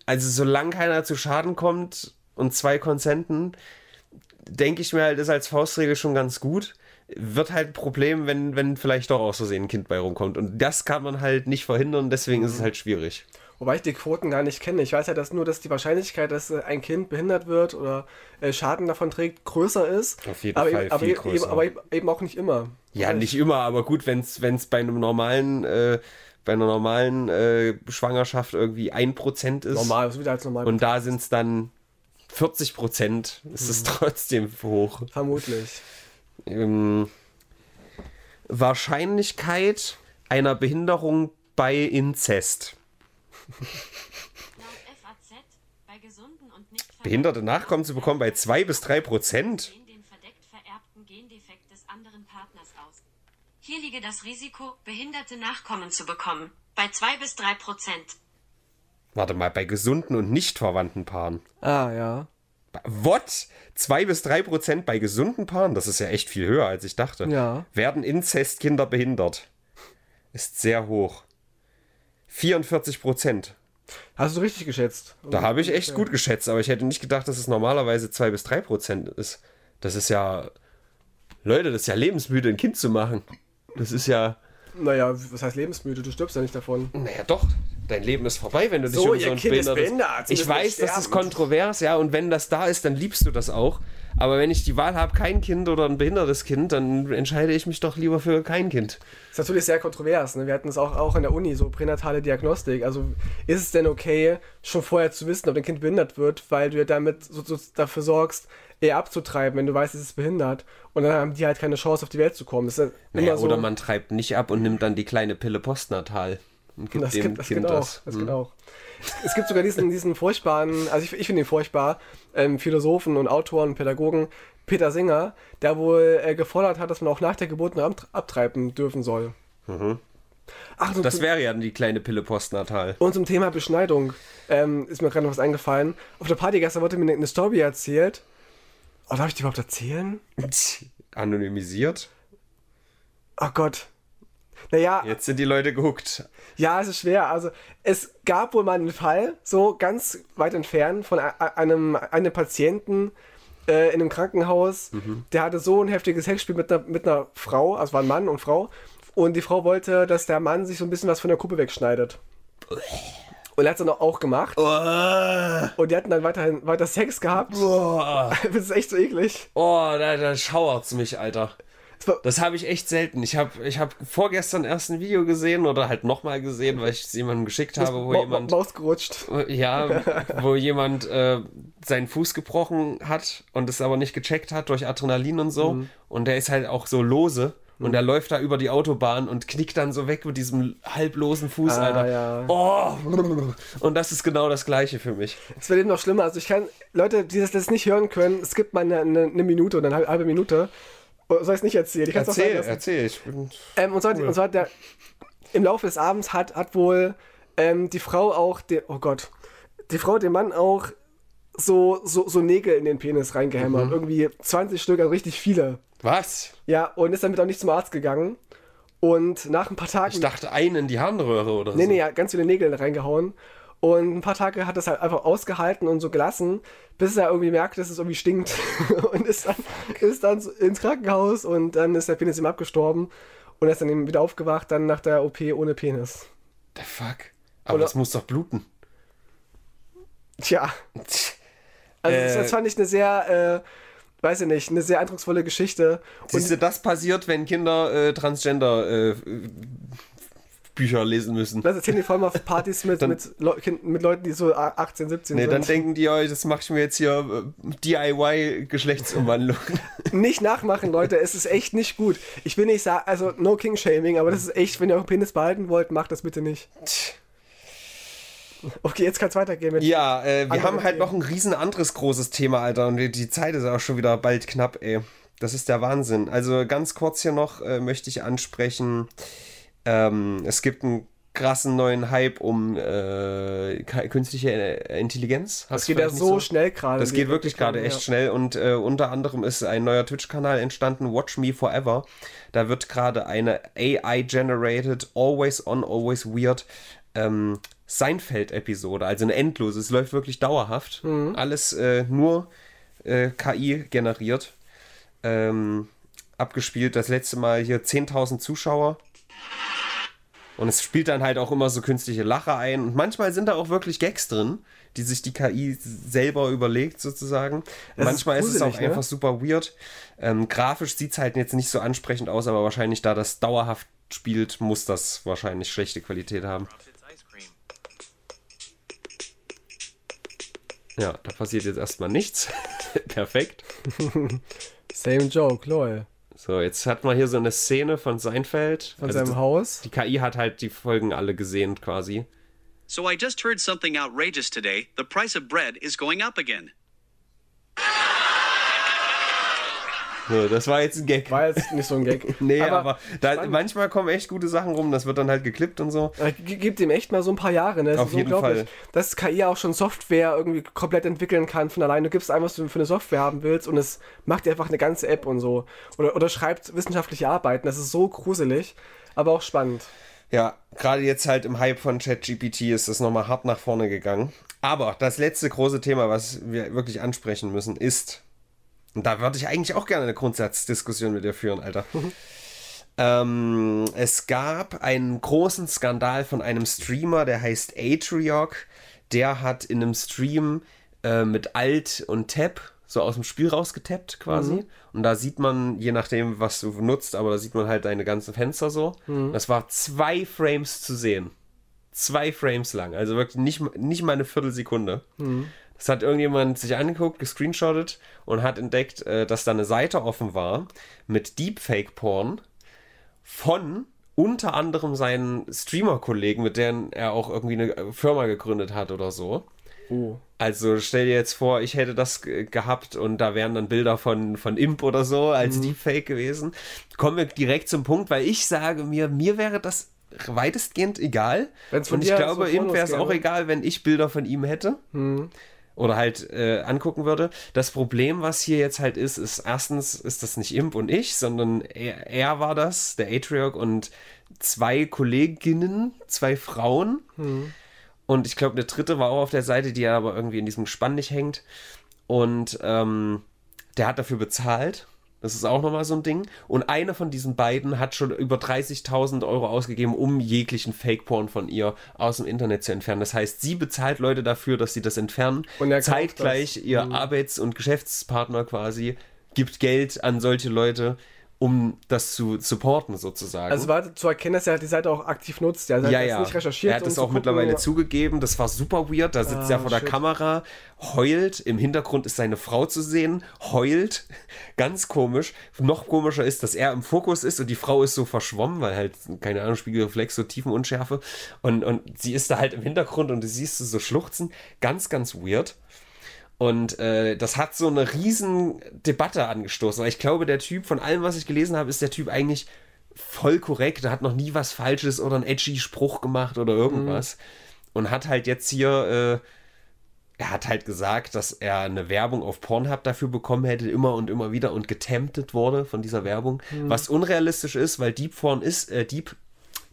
also solange keiner zu Schaden kommt und zwei Konsenten, denke ich mir halt, ist als Faustregel schon ganz gut. Wird halt ein Problem, wenn, wenn vielleicht doch aus Versehen ein Kind bei rumkommt. Und das kann man halt nicht verhindern, deswegen ist es halt schwierig. Wobei ich die Quoten gar nicht kenne. Ich weiß ja, dass nur, dass die Wahrscheinlichkeit, dass äh, ein Kind behindert wird oder äh, Schaden davon trägt, größer ist. Auf jeden aber Fall eben, aber, viel eben, größer. aber eben auch nicht immer. Ja, Oder nicht immer, aber gut, wenn es bei einem normalen, äh, bei einer normalen äh, Schwangerschaft irgendwie 1% ist. Normal, so wieder als normal. Und da sind es dann 40 Prozent, ist Mhm. es trotzdem hoch. Vermutlich. Ähm, Wahrscheinlichkeit einer Behinderung bei Inzest. Behinderte Nachkommen zu bekommen bei 2 bis 3 Prozent. gehen den verdeckt vererbten Gendefekt des anderen Partners aus. Hier liege das Risiko, behinderte Nachkommen zu bekommen, bei 2 bis 3 Prozent. Warte mal, bei gesunden und nicht verwandten Paaren. Ah, ja. What? 2 bis 3 Prozent bei gesunden Paaren? Das ist ja echt viel höher, als ich dachte. Ja. Werden Inzestkinder behindert? Ist sehr hoch. 44 Prozent. Hast du richtig geschätzt. Da habe ich echt gut geschätzt, aber ich hätte nicht gedacht, dass es normalerweise 2 bis 3 Prozent ist. Das ist ja. Leute, das ist ja lebensmüde, ein Kind zu machen. Das ist ja. Naja, was heißt lebensmüde? Du stirbst ja nicht davon. Naja, doch. Dein Leben ist vorbei, wenn du dich So, um so ein Kind ist behindertes- behindert, sie Ich weiß, das ist kontrovers, ja, und wenn das da ist, dann liebst du das auch. Aber wenn ich die Wahl habe, kein Kind oder ein behindertes Kind, dann entscheide ich mich doch lieber für kein Kind. Das ist natürlich sehr kontrovers. Ne? Wir hatten es auch, auch in der Uni, so pränatale Diagnostik. Also ist es denn okay, schon vorher zu wissen, ob dein Kind behindert wird, weil du ja damit so, so dafür sorgst, eher abzutreiben, wenn du weißt, es ist behindert. Und dann haben die halt keine Chance, auf die Welt zu kommen. Das ist ja Naja, immer so. Oder man treibt nicht ab und nimmt dann die kleine Pille postnatal und gibt das dem gibt, das Kind geht auch. das. Das Hm. auch. Es gibt sogar diesen, diesen furchtbaren, also ich, ich finde ihn furchtbar, ähm, Philosophen und Autoren und Pädagogen, Peter Singer, der wohl äh, gefordert hat, dass man auch nach der Geburt noch abtre- abtreiben dürfen soll. Ach, so Das zum, wäre ja dann die kleine Pille postnatal. und zum Thema Beschneidung ähm, ist mir gerade noch was eingefallen. Auf der Party gestern wurde mir eine Story erzählt. Oh, darf ich die überhaupt erzählen? Anonymisiert. Oh Gott. Naja, Jetzt sind die Leute gehuckt. Ja, es ist schwer. Also es gab wohl mal einen Fall, so ganz weit entfernt von einem, einem Patienten äh, in einem Krankenhaus. Der hatte so ein heftiges Sexspiel mit einer, mit einer Frau, also war ein Mann und Frau. Und die Frau wollte, dass der Mann sich so ein bisschen was von der Kuppe wegschneidet. Und er hat es dann auch gemacht. Und die hatten dann weiterhin weiter Sex gehabt. Boah. <laughs> Das ist echt so eklig. Oh, da, da schauert's mich, Alter. Das habe ich echt selten. Ich habe ich hab vorgestern erst ein Video gesehen oder halt nochmal gesehen, weil ich es jemandem geschickt habe, wo Ma- Ma- jemand, Maus gerutscht. ja, <laughs> wo jemand äh, seinen Fuß gebrochen hat und es aber nicht gecheckt hat durch Adrenalin und so. Mhm. Und der ist halt auch so lose. Und der läuft da über die Autobahn und knickt dann so weg mit diesem halblosen Fuß, Ah, Alter. ja. Oh! Und das ist genau das Gleiche für mich. Es wird eben noch schlimmer. Also ich kann, Leute, die das, nicht hören können, es gibt mal eine, eine, eine Minute oder eine halbe Minute. Soll ich es nicht erzählen? Ich Erzähl, erzähl. Ich bin Ähm, und, zwar, und zwar der, im Laufe des Abends hat, hat wohl ähm, die Frau auch, den, oh Gott, die Frau dem Mann auch so, so, so Nägel in den Penis reingehämmert. Irgendwie 20 Stück, also richtig viele. Was? Ja, und ist damit auch nicht zum Arzt gegangen. Und nach ein paar Tagen. Ich dachte, einen in die Harnröhre oder Nee, so. nee, ja, ganz viele Nägel reingehauen. Und ein paar Tage hat das halt einfach ausgehalten und so gelassen, bis er irgendwie merkt, dass es irgendwie stinkt. <laughs> und ist dann, ist dann ins Krankenhaus und dann ist der Penis ihm abgestorben. Und er ist dann eben wieder aufgewacht, dann nach der OP ohne Penis. The fuck? Aber Oder- das muss doch bluten. Tja. Also das, Äh. das fand ich eine sehr, äh, weiß ich nicht, eine sehr eindrucksvolle Geschichte. Siehst du, das passiert, wenn Kinder äh, Transgender äh, Bücher lesen müssen. Das erzählen die vor allem auf Partys mit, Dann- mit, Leu mit Leuten, die so 18, 17 Nee, sind. dann denken die euch, das mache ich mir jetzt hier äh, DIY-Geschlechtsumwandlung. <laughs> nicht nachmachen, Leute. Es ist echt nicht gut. Ich will nicht sagen, also no King Shaming, aber das ist echt, wenn ihr euren Penis behalten wollt, macht das bitte nicht. Okay, jetzt kann es weitergehen mit. ja, äh, wir haben halt noch ein riesen anderes großes Thema, Alter. Und die, die Zeit ist auch schon wieder bald knapp, ey. Das ist der Wahnsinn. Also ganz kurz hier noch äh, möchte ich ansprechen, ähm, es gibt einen krassen neuen Hype um äh, künstliche äh, Intelligenz. Das Hast geht du ja so nicht schnell gerade. Das geht wirklich gerade echt ja. schnell und äh, unter anderem ist ein neuer Twitch-Kanal entstanden, Watch Me Forever. Da wird gerade eine AI-generated, always on, always weird ähm, Seinfeld-Episode, also eine endlose. Es läuft wirklich dauerhaft. Mhm. Alles äh, nur äh, KI generiert. Ähm, abgespielt. Das letzte Mal hier 10.000 Zuschauer. Und es spielt dann halt auch immer so künstliche Lacher ein. Und manchmal sind da auch wirklich Gags drin, die sich die KI selber überlegt, sozusagen. Das ist manchmal ist, es gruselig, auch ne? einfach super weird. Ähm, grafisch sieht es halt jetzt nicht so ansprechend aus, aber wahrscheinlich, da das dauerhaft spielt, muss das wahrscheinlich schlechte Qualität haben. Ja, da passiert jetzt erstmal nichts. <laughs> Perfekt. <laughs> Same joke, lol. So, jetzt hat man hier so eine Szene von Seinfeld. Von Also seinem das- Haus. Die KI hat halt die Folgen alle gesehen quasi. So I just heard something outrageous today. The price of bread is going up again. So, das war jetzt ein Gag. War jetzt nicht so ein Gag. <laughs> Nee, aber, da, spannend. manchmal kommen echt gute Sachen rum, das wird dann halt geklippt und so. Äh, Gebt ihm echt mal so ein paar Jahre, ne? Das Auf ist jeden Fall. Dass KI auch schon Software irgendwie komplett entwickeln kann von allein. Du gibst ein, was du für eine Software haben willst und es macht dir einfach eine ganze App und so. Oder, oder schreibt wissenschaftliche Arbeiten. Das ist so gruselig, aber auch spannend. Ja, gerade jetzt halt im Hype von ChatGPT ist das nochmal hart nach vorne gegangen. Aber das letzte große Thema, was wir wirklich ansprechen müssen, ist, und da würde ich eigentlich auch gerne eine Grundsatzdiskussion mit dir führen, Alter. <laughs> ähm, es gab einen großen Skandal von einem Streamer, der heißt Atriok. Der hat in einem Stream äh, mit Alt und Tab so aus dem Spiel rausgetappt quasi. Und da sieht man, je nachdem, was du nutzt, aber da sieht man halt deine ganzen Fenster so. Das war zwei Frames zu sehen. Zwei Frames lang. Also wirklich nicht, nicht mal eine Viertelsekunde. Das hat irgendjemand sich angeguckt, gescreenshottet und hat entdeckt, äh, dass da eine Seite offen war mit Deepfake-Porn von unter anderem seinen Streamer-Kollegen, mit denen er auch irgendwie eine Firma gegründet hat oder so. Oh. Also stell dir jetzt vor, ich hätte das ge- gehabt und da wären dann Bilder von, von Imp oder so als Mhm. Deepfake gewesen. Kommen wir direkt zum Punkt, weil ich sage mir, mir wäre das weitestgehend egal. Wenn's von und ich glaube, Imp wäre es auch egal, wenn ich Bilder von ihm hätte. Oder halt äh, angucken würde. Das Problem, was hier jetzt halt ist, ist erstens ist das nicht Imp und ich, sondern er, er war das, der Atriok und zwei Kolleginnen, zwei Frauen. Und ich glaube, eine dritte war auch auf der Seite, die aber irgendwie in diesem Spann nicht hängt. Und ähm, der hat dafür bezahlt. Das ist auch nochmal so ein Ding. Und eine von diesen beiden hat schon über 30.000 Euro ausgegeben, um jeglichen Fake-Porn von ihr aus dem Internet zu entfernen. Das heißt, sie bezahlt Leute dafür, dass sie das entfernen. Und Zeitgleich das. ihr Arbeits- und Geschäftspartner quasi gibt Geld an solche Leute, um das zu supporten sozusagen. Also war zu erkennen, dass er die Seite auch aktiv nutzt. Ja, also er Ja, ja. nicht recherchiert. er hat es auch gucken, mittlerweile zugegeben. Das war super weird. Da sitzt Ah, er vor der shit. Kamera, heult. Im Hintergrund ist seine Frau zu sehen, heult. Ganz komisch. Noch komischer ist, dass er im Fokus ist und die Frau ist so verschwommen, weil halt, keine Ahnung, Spiegelreflex, so Tiefenunschärfe. Und, und sie ist da halt im Hintergrund und du siehst sie so schluchzen. Ganz, ganz weird. Und äh, das hat so eine riesen Debatte angestoßen. Ich glaube, der Typ, von allem, was ich gelesen habe, ist der Typ eigentlich voll korrekt. Er hat noch nie was Falsches oder einen edgy Spruch gemacht oder irgendwas. Und hat halt jetzt hier er hat halt gesagt, dass er eine Werbung auf Pornhub dafür bekommen hätte, immer und immer wieder und getemptet wurde von dieser Werbung. Was unrealistisch ist, weil Deep Porn ist, äh, Deep,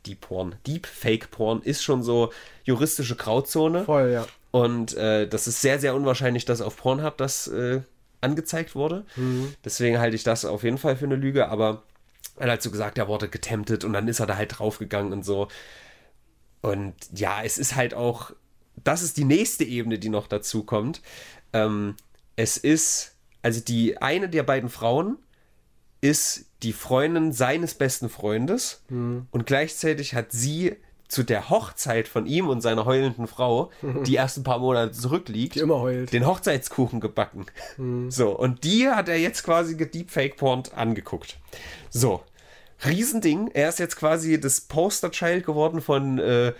Deep Porn, Deep Fake Porn ist schon so juristische Grauzone. Voll, ja. Und äh, das ist sehr, sehr unwahrscheinlich, dass auf Pornhub das äh, angezeigt wurde. Deswegen halte ich das auf jeden Fall für eine Lüge, aber er hat halt so gesagt, er wurde getemptet und dann ist er da halt draufgegangen und so. Und ja, es ist halt auch, das ist die nächste Ebene, die noch dazu kommt. Ähm, es ist, also die eine der beiden Frauen ist die Freundin seines besten Freundes und gleichzeitig hat sie zu der Hochzeit von ihm und seiner heulenden Frau, <laughs> die erst ein paar Monate zurückliegt, Die immer heult. den Hochzeitskuchen gebacken. So, und die hat er jetzt quasi gedeepfake-pornt angeguckt. So, Riesending. Er ist jetzt quasi das Poster-Child geworden von äh,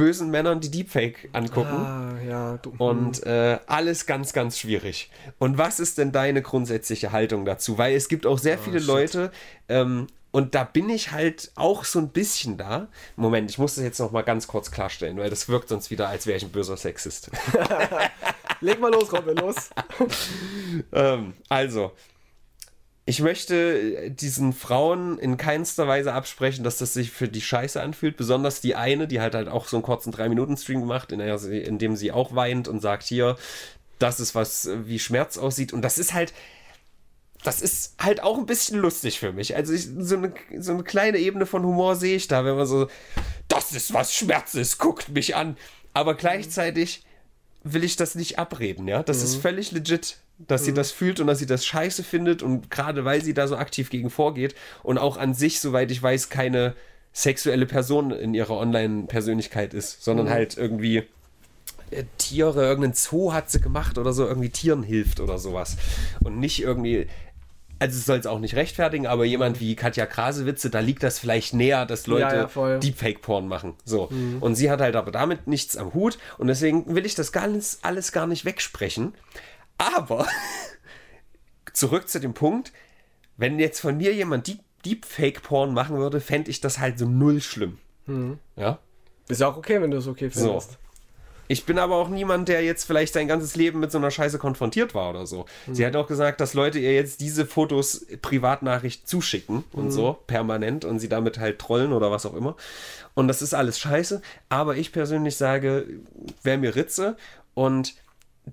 bösen Männern, die Deepfake angucken. Ah, ja. Du, Und äh, alles ganz, ganz schwierig. Und was ist denn deine grundsätzliche Haltung dazu? Weil es gibt auch sehr viele Leute, ähm, und da bin ich halt auch so ein bisschen da. Moment, ich muss das jetzt noch mal ganz kurz klarstellen, weil das wirkt sonst wieder, als wäre ich ein böser Sexist. <laughs> Leg mal los, Robin, los. <laughs> ähm, also, ich möchte diesen Frauen in keinster Weise absprechen, dass das sich für die Scheiße anfühlt. Besonders die eine, die hat halt auch so einen kurzen 3-Minuten-Stream gemacht, in, der in dem sie auch weint und sagt, hier, das ist was, äh, wie Schmerz aussieht. Und das ist halt, das ist halt auch ein bisschen lustig für mich. Also ich, so, eine, so eine kleine Ebene von Humor sehe ich da, wenn man so, das ist was Schmerz ist, guckt mich an. Aber gleichzeitig will ich das nicht abreden, ja. Das ist völlig legit, dass sie das fühlt und dass sie das scheiße findet und gerade weil sie da so aktiv gegen vorgeht und auch an sich, soweit ich weiß, keine sexuelle Person in ihrer Online-Persönlichkeit ist, sondern halt irgendwie äh, Tiere, irgendein Zoo hat sie gemacht oder so, irgendwie Tieren hilft oder sowas. Und nicht irgendwie, also es soll es auch nicht rechtfertigen, aber jemand wie Katja Krasewitze, da liegt das vielleicht näher, dass Leute Ja, ja. Deepfake-Porn machen. So. Und sie hat halt aber damit nichts am Hut und deswegen will ich das nicht, alles gar nicht wegsprechen. Aber <laughs> zurück zu dem Punkt, wenn jetzt von mir jemand Deep, Deepfake-Porn machen würde, fände ich das halt so null schlimm. Ja. Ist ja auch okay, wenn du es okay findest. Ich bin aber auch niemand, der jetzt vielleicht sein ganzes Leben mit so einer Scheiße konfrontiert war oder so. Sie hat auch gesagt, dass Leute ihr jetzt diese Fotos Privatnachricht zuschicken und so, permanent, und sie damit halt trollen oder was auch immer. Und das ist alles scheiße. Aber ich persönlich sage, wäre mir Ritze. Und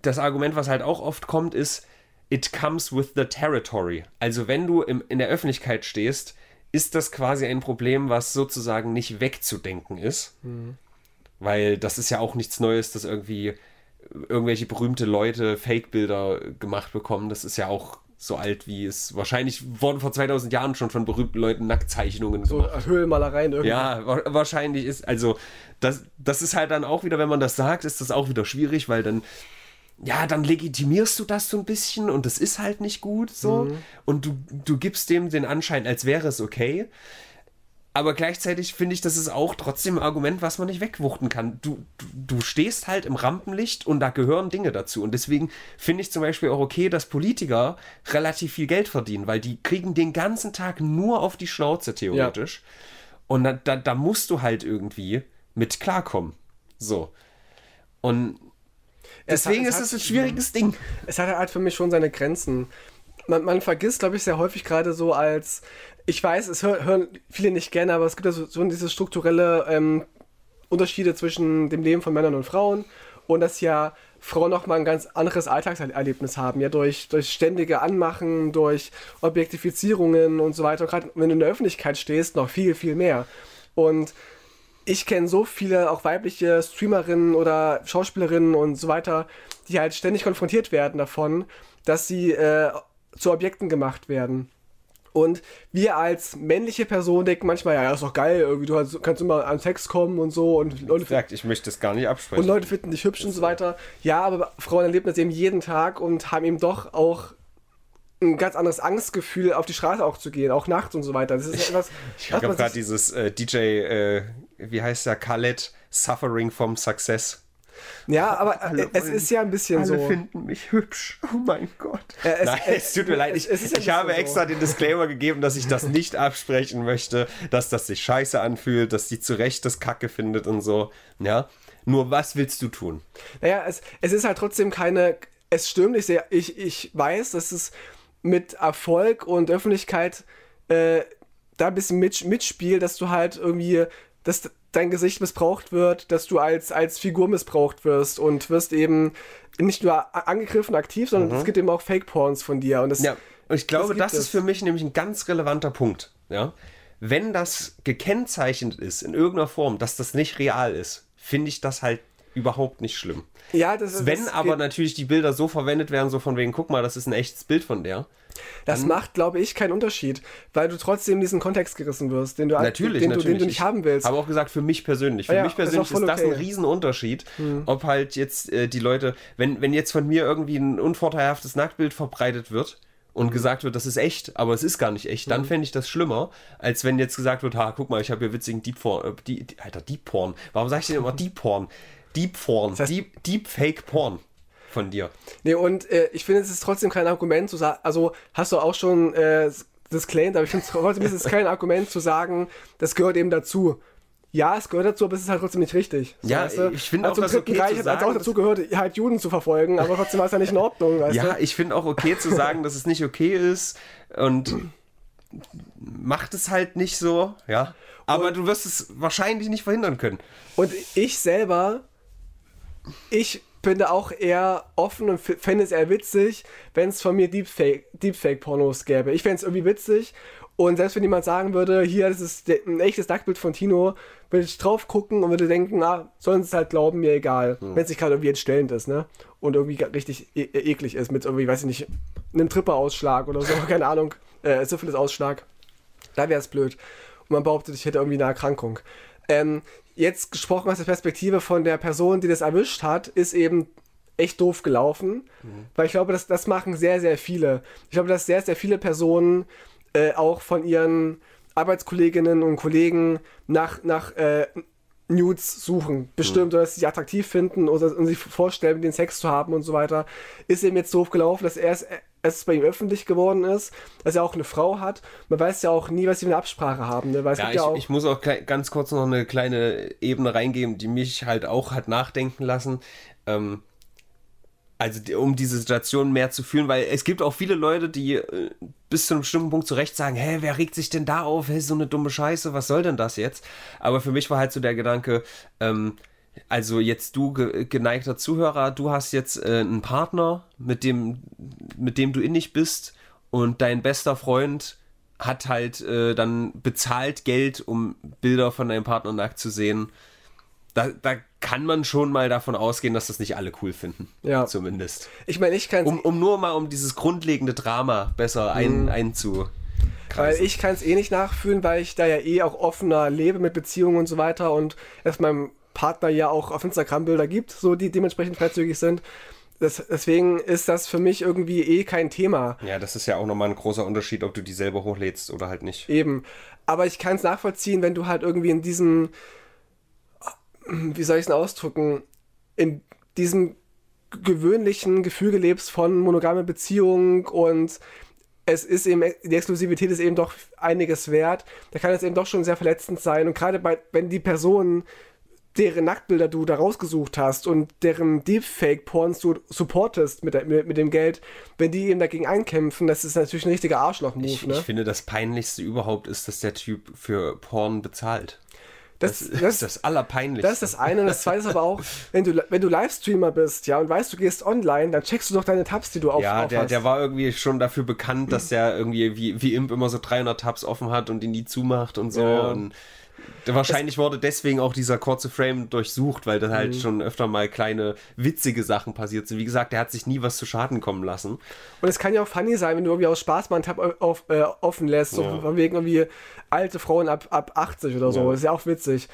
das Argument, was halt auch oft kommt, ist, it comes with the territory. Also wenn du im, in der Öffentlichkeit stehst, ist das quasi ein Problem, was sozusagen nicht wegzudenken ist. Weil das ist ja auch nichts Neues, dass irgendwie irgendwelche berühmte Leute Fake-Bilder gemacht bekommen. Das ist ja auch so alt wie es. Wahrscheinlich wurden vor 2000 Jahren schon von berühmten Leuten Nacktzeichnungen So gemacht. Höhlenmalereien irgendwie. Ja, wa wahrscheinlich ist, also, das, das ist halt dann auch wieder, wenn man das sagt, ist das auch wieder schwierig, weil dann, ja, dann legitimierst du das so ein bisschen und das ist halt nicht gut so. Und du, du gibst dem den Anschein, als wäre es okay. Aber gleichzeitig finde ich, das ist auch trotzdem ein Argument, was man nicht wegwuchten kann. Du, du, du stehst halt im Rampenlicht und da gehören Dinge dazu. Und deswegen finde ich zum Beispiel auch okay, dass Politiker relativ viel Geld verdienen, weil die kriegen den ganzen Tag nur auf die Schnauze theoretisch. Und da, da, da musst du halt irgendwie mit klarkommen. So. Und Es hat- deswegen es ist es ein schwieriges Ding. es hat halt für mich schon seine Grenzen. Man, man vergisst, glaube ich, sehr häufig gerade so als, ich weiß, es hör, hören viele nicht gerne, aber es gibt ja so, so diese strukturelle ähm, Unterschiede zwischen dem Leben von Männern und Frauen und dass ja Frauen nochmal ein ganz anderes Alltagserlebnis haben, ja, durch, durch ständige Anmachen, durch Objektifizierungen und so weiter. Gerade wenn du in der Öffentlichkeit stehst, noch viel, viel mehr. Und ich kenne so viele auch weibliche Streamerinnen oder Schauspielerinnen und so weiter, die halt ständig konfrontiert werden davon, dass sie äh, zu Objekten gemacht werden. Und wir als männliche Person denken manchmal, ja, ist doch geil, irgendwie, du kannst immer an Sex kommen und so und Leute, gesagt, ich möchte es gar nicht absprechen. und Leute finden dich hübsch und so weiter. Ja, aber Frauen erleben das eben jeden Tag und haben eben doch auch ein ganz anderes Angstgefühl, auf die Straße auch zu gehen, auch nachts und so weiter. Das ist etwas, Ich was habe gerade dieses äh, DJ, äh, wie heißt der, Khaled, Suffering from Success. Ja, aber Alle äh, es wollen- ist ja ein bisschen Alle so. finden mich hübsch. Oh mein Gott. Es- Nein, es- es, tut mir leid. Ich, es ist ja ich habe bisschen extra so. den Disclaimer <laughs> gegeben, dass ich das nicht absprechen möchte, dass das sich scheiße anfühlt, dass die zu Recht das Kacke findet und so. Ja. Nur was willst du tun? Naja, es, es ist halt trotzdem keine. Es stimmt, ich, sehe, ich, ich weiß, dass es mit Erfolg und Öffentlichkeit äh, da ein bisschen mit, mitspielt, dass du halt irgendwie, dass dein Gesicht missbraucht wird, dass du als, als Figur missbraucht wirst und wirst eben nicht nur angegriffen aktiv, sondern es gibt eben auch Fake-Porns von dir. Und das, Mhm. Ja, und ich glaube, das, es. ist für mich nämlich ein ganz relevanter Punkt. Ja? Wenn das gekennzeichnet ist in irgendeiner Form, dass das nicht real ist, finde ich das halt überhaupt nicht schlimm. ja, das, Wenn das aber natürlich die Bilder so verwendet werden, so von wegen, guck mal, das ist ein echtes Bild von der. Das macht, glaube ich, keinen Unterschied, weil du trotzdem diesen Kontext gerissen wirst, den du, Natürlich, den, natürlich. Du, den du nicht Ich haben willst. Habe auch gesagt, für mich persönlich. Für Ja, mich ist persönlich voll ist das ein okay. Hm. Riesenunterschied, ob halt jetzt äh, die Leute, wenn, wenn jetzt von mir irgendwie ein unvorteilhaftes Nacktbild verbreitet wird und gesagt wird, das ist echt, aber es ist gar nicht echt, Hm. dann fände ich das schlimmer, als wenn jetzt gesagt wird, ha, guck mal, ich habe hier witzigen Deep Porn, äh, die, Alter, Deep Porn. Warum sag ich denn immer Deep Porn? Deep Porn, heißt- Deep, Deep Fake Porn von dir. Nee, und äh, ich finde, es ist trotzdem kein Argument zu sagen, also hast du auch schon äh, disclaimed, aber ich finde es trotzdem ist es kein Argument zu sagen, das gehört eben dazu. Ja, es gehört dazu, aber es ist halt trotzdem nicht richtig. So, Ja, weißt du? ich finde also auch, im das Dritten okay Reich zu hat es sagen, auch dazu gehört, halt Juden zu verfolgen, aber trotzdem war es ja nicht in Ordnung, weißt Ja, du? ich finde auch okay zu sagen, dass es nicht okay ist und macht es halt nicht so, ja. Aber du wirst es wahrscheinlich nicht verhindern können. Und ich selber, ich bin da auch eher offen und fände es eher witzig, wenn es von mir Deepfake- Deepfake-Pornos gäbe. Ich fände es irgendwie witzig. Und selbst wenn jemand sagen würde, hier, das ist ein echtes Nacktbild von Tino, würde ich drauf gucken und würde denken, ah, sollen sie es halt glauben, mir egal. Wenn es nicht gerade irgendwie entstellend ist, ne? Und irgendwie richtig e e- eklig ist mit irgendwie, weiß ich nicht, einem Tripperausschlag oder so, <laughs> keine Ahnung, äh, Syphilis-Ausschlag. Da wäre es blöd. Und man behauptet, ich hätte irgendwie eine Erkrankung. Ähm, jetzt gesprochen aus der Perspektive von der Person, die das erwischt hat, ist eben echt doof gelaufen. Weil ich glaube, das, das machen sehr, sehr viele. Ich glaube, dass sehr, sehr viele Personen äh, auch von ihren Arbeitskolleginnen und Kollegen nach, nach äh, Nudes suchen. Bestimmt, oder dass sie attraktiv finden oder und sich vorstellen, mit denen Sex zu haben und so weiter. Ist eben jetzt doof gelaufen, dass er es, es bei ihm öffentlich geworden ist, dass er auch eine Frau hat. Man weiß ja auch nie, was sie für eine Absprache haben. Ne? Weil es Ja, gibt ich, ja auch, ich muss auch ganz kurz noch eine kleine Ebene reingeben, die mich halt auch hat nachdenken lassen. Ähm, also um diese Situation mehr zu fühlen, weil es gibt auch viele Leute, die äh, bis zu einem bestimmten Punkt zu Recht sagen, hä, wer regt sich denn da auf? Hä, so eine dumme Scheiße, was soll denn das jetzt? Aber für mich war halt so der Gedanke, ähm, also jetzt du ge geneigter Zuhörer, du hast jetzt äh, einen Partner, mit dem, mit dem du innig bist und dein bester Freund hat halt äh, dann bezahlt Geld, um Bilder von deinem Partner nackt zu sehen. Da, da kann man schon mal davon ausgehen, dass das nicht alle cool finden. Ja. Zumindest. ich meine, ich kann es Um, um nur mal um dieses grundlegende Drama besser ein, Mhm. einzu. Weil ich kann es eh nicht nachfühlen, weil ich da ja eh auch offener lebe mit Beziehungen und so weiter und es meinem Partner ja auch auf Instagram Bilder gibt, so die dementsprechend freizügig sind. Das, deswegen ist das für mich irgendwie eh kein Thema. Ja, das ist ja auch nochmal ein großer Unterschied, ob du die selber hochlädst oder halt nicht. Eben. Aber ich kann es nachvollziehen, wenn du halt irgendwie in diesem, wie soll ich es denn ausdrücken, in diesem gewöhnlichen Gefüge lebst von monogame Beziehung und es ist eben, die Exklusivität ist eben doch einiges wert. Da kann es eben doch schon sehr verletzend sein. Und gerade bei, wenn die Personen, deren Nacktbilder du da rausgesucht hast und deren Deepfake-Porns du supportest mit, der, mit, mit dem Geld, wenn die eben dagegen einkämpfen, das ist natürlich ein richtiger Arschloch-Move, Ich, ne? ich finde, das Peinlichste überhaupt ist, dass der Typ für Porn bezahlt. das, Das, ist das Allerpeinlichste. Das ist das eine. Und das zweite ist aber auch, <laughs> wenn du, wenn du Livestreamer bist, ja, und weißt, du gehst online, dann checkst du doch deine Tabs, die du auf, ja, auf der, hast. der war irgendwie schon dafür bekannt, dass der irgendwie wie, wie Imp immer so 300 Tabs offen hat und die nie zumacht und so. Ja. Und wahrscheinlich wurde deswegen auch dieser kurze Frame durchsucht, weil da halt Mhm. schon öfter mal kleine witzige Sachen passiert sind. Wie gesagt, der hat sich nie was zu Schaden kommen lassen. Und es kann ja auch funny sein, wenn du irgendwie aus Spaß mal einen Tab auf, äh, offen lässt, so Ja. von wegen irgendwie alte Frauen ab, ab 80 oder so. Ja. Ist ja auch witzig.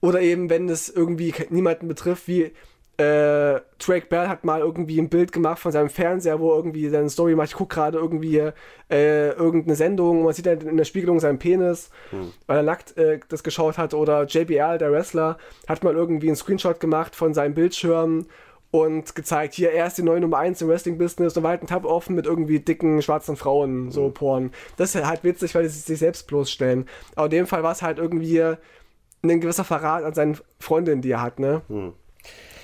Oder eben, wenn es irgendwie niemanden betrifft, wie äh, Drake Bell hat mal irgendwie ein Bild gemacht von seinem Fernseher, wo irgendwie seine Story macht, ich gucke gerade irgendwie äh, irgendeine Sendung und man sieht halt in der Spiegelung seinen Penis, weil er nackt äh, das geschaut hat. Oder JBL, der Wrestler, hat mal irgendwie einen Screenshot gemacht von seinem Bildschirm und gezeigt, hier, er ist die neue Nummer 1 im Wrestling-Business und war halt ein Tab offen mit irgendwie dicken schwarzen Frauen, so Porn. Das ist halt witzig, weil sie sich selbst bloßstellen. Aber in dem Fall war es halt irgendwie ein gewisser Verrat an seinen Freundinnen, die er hat, ne?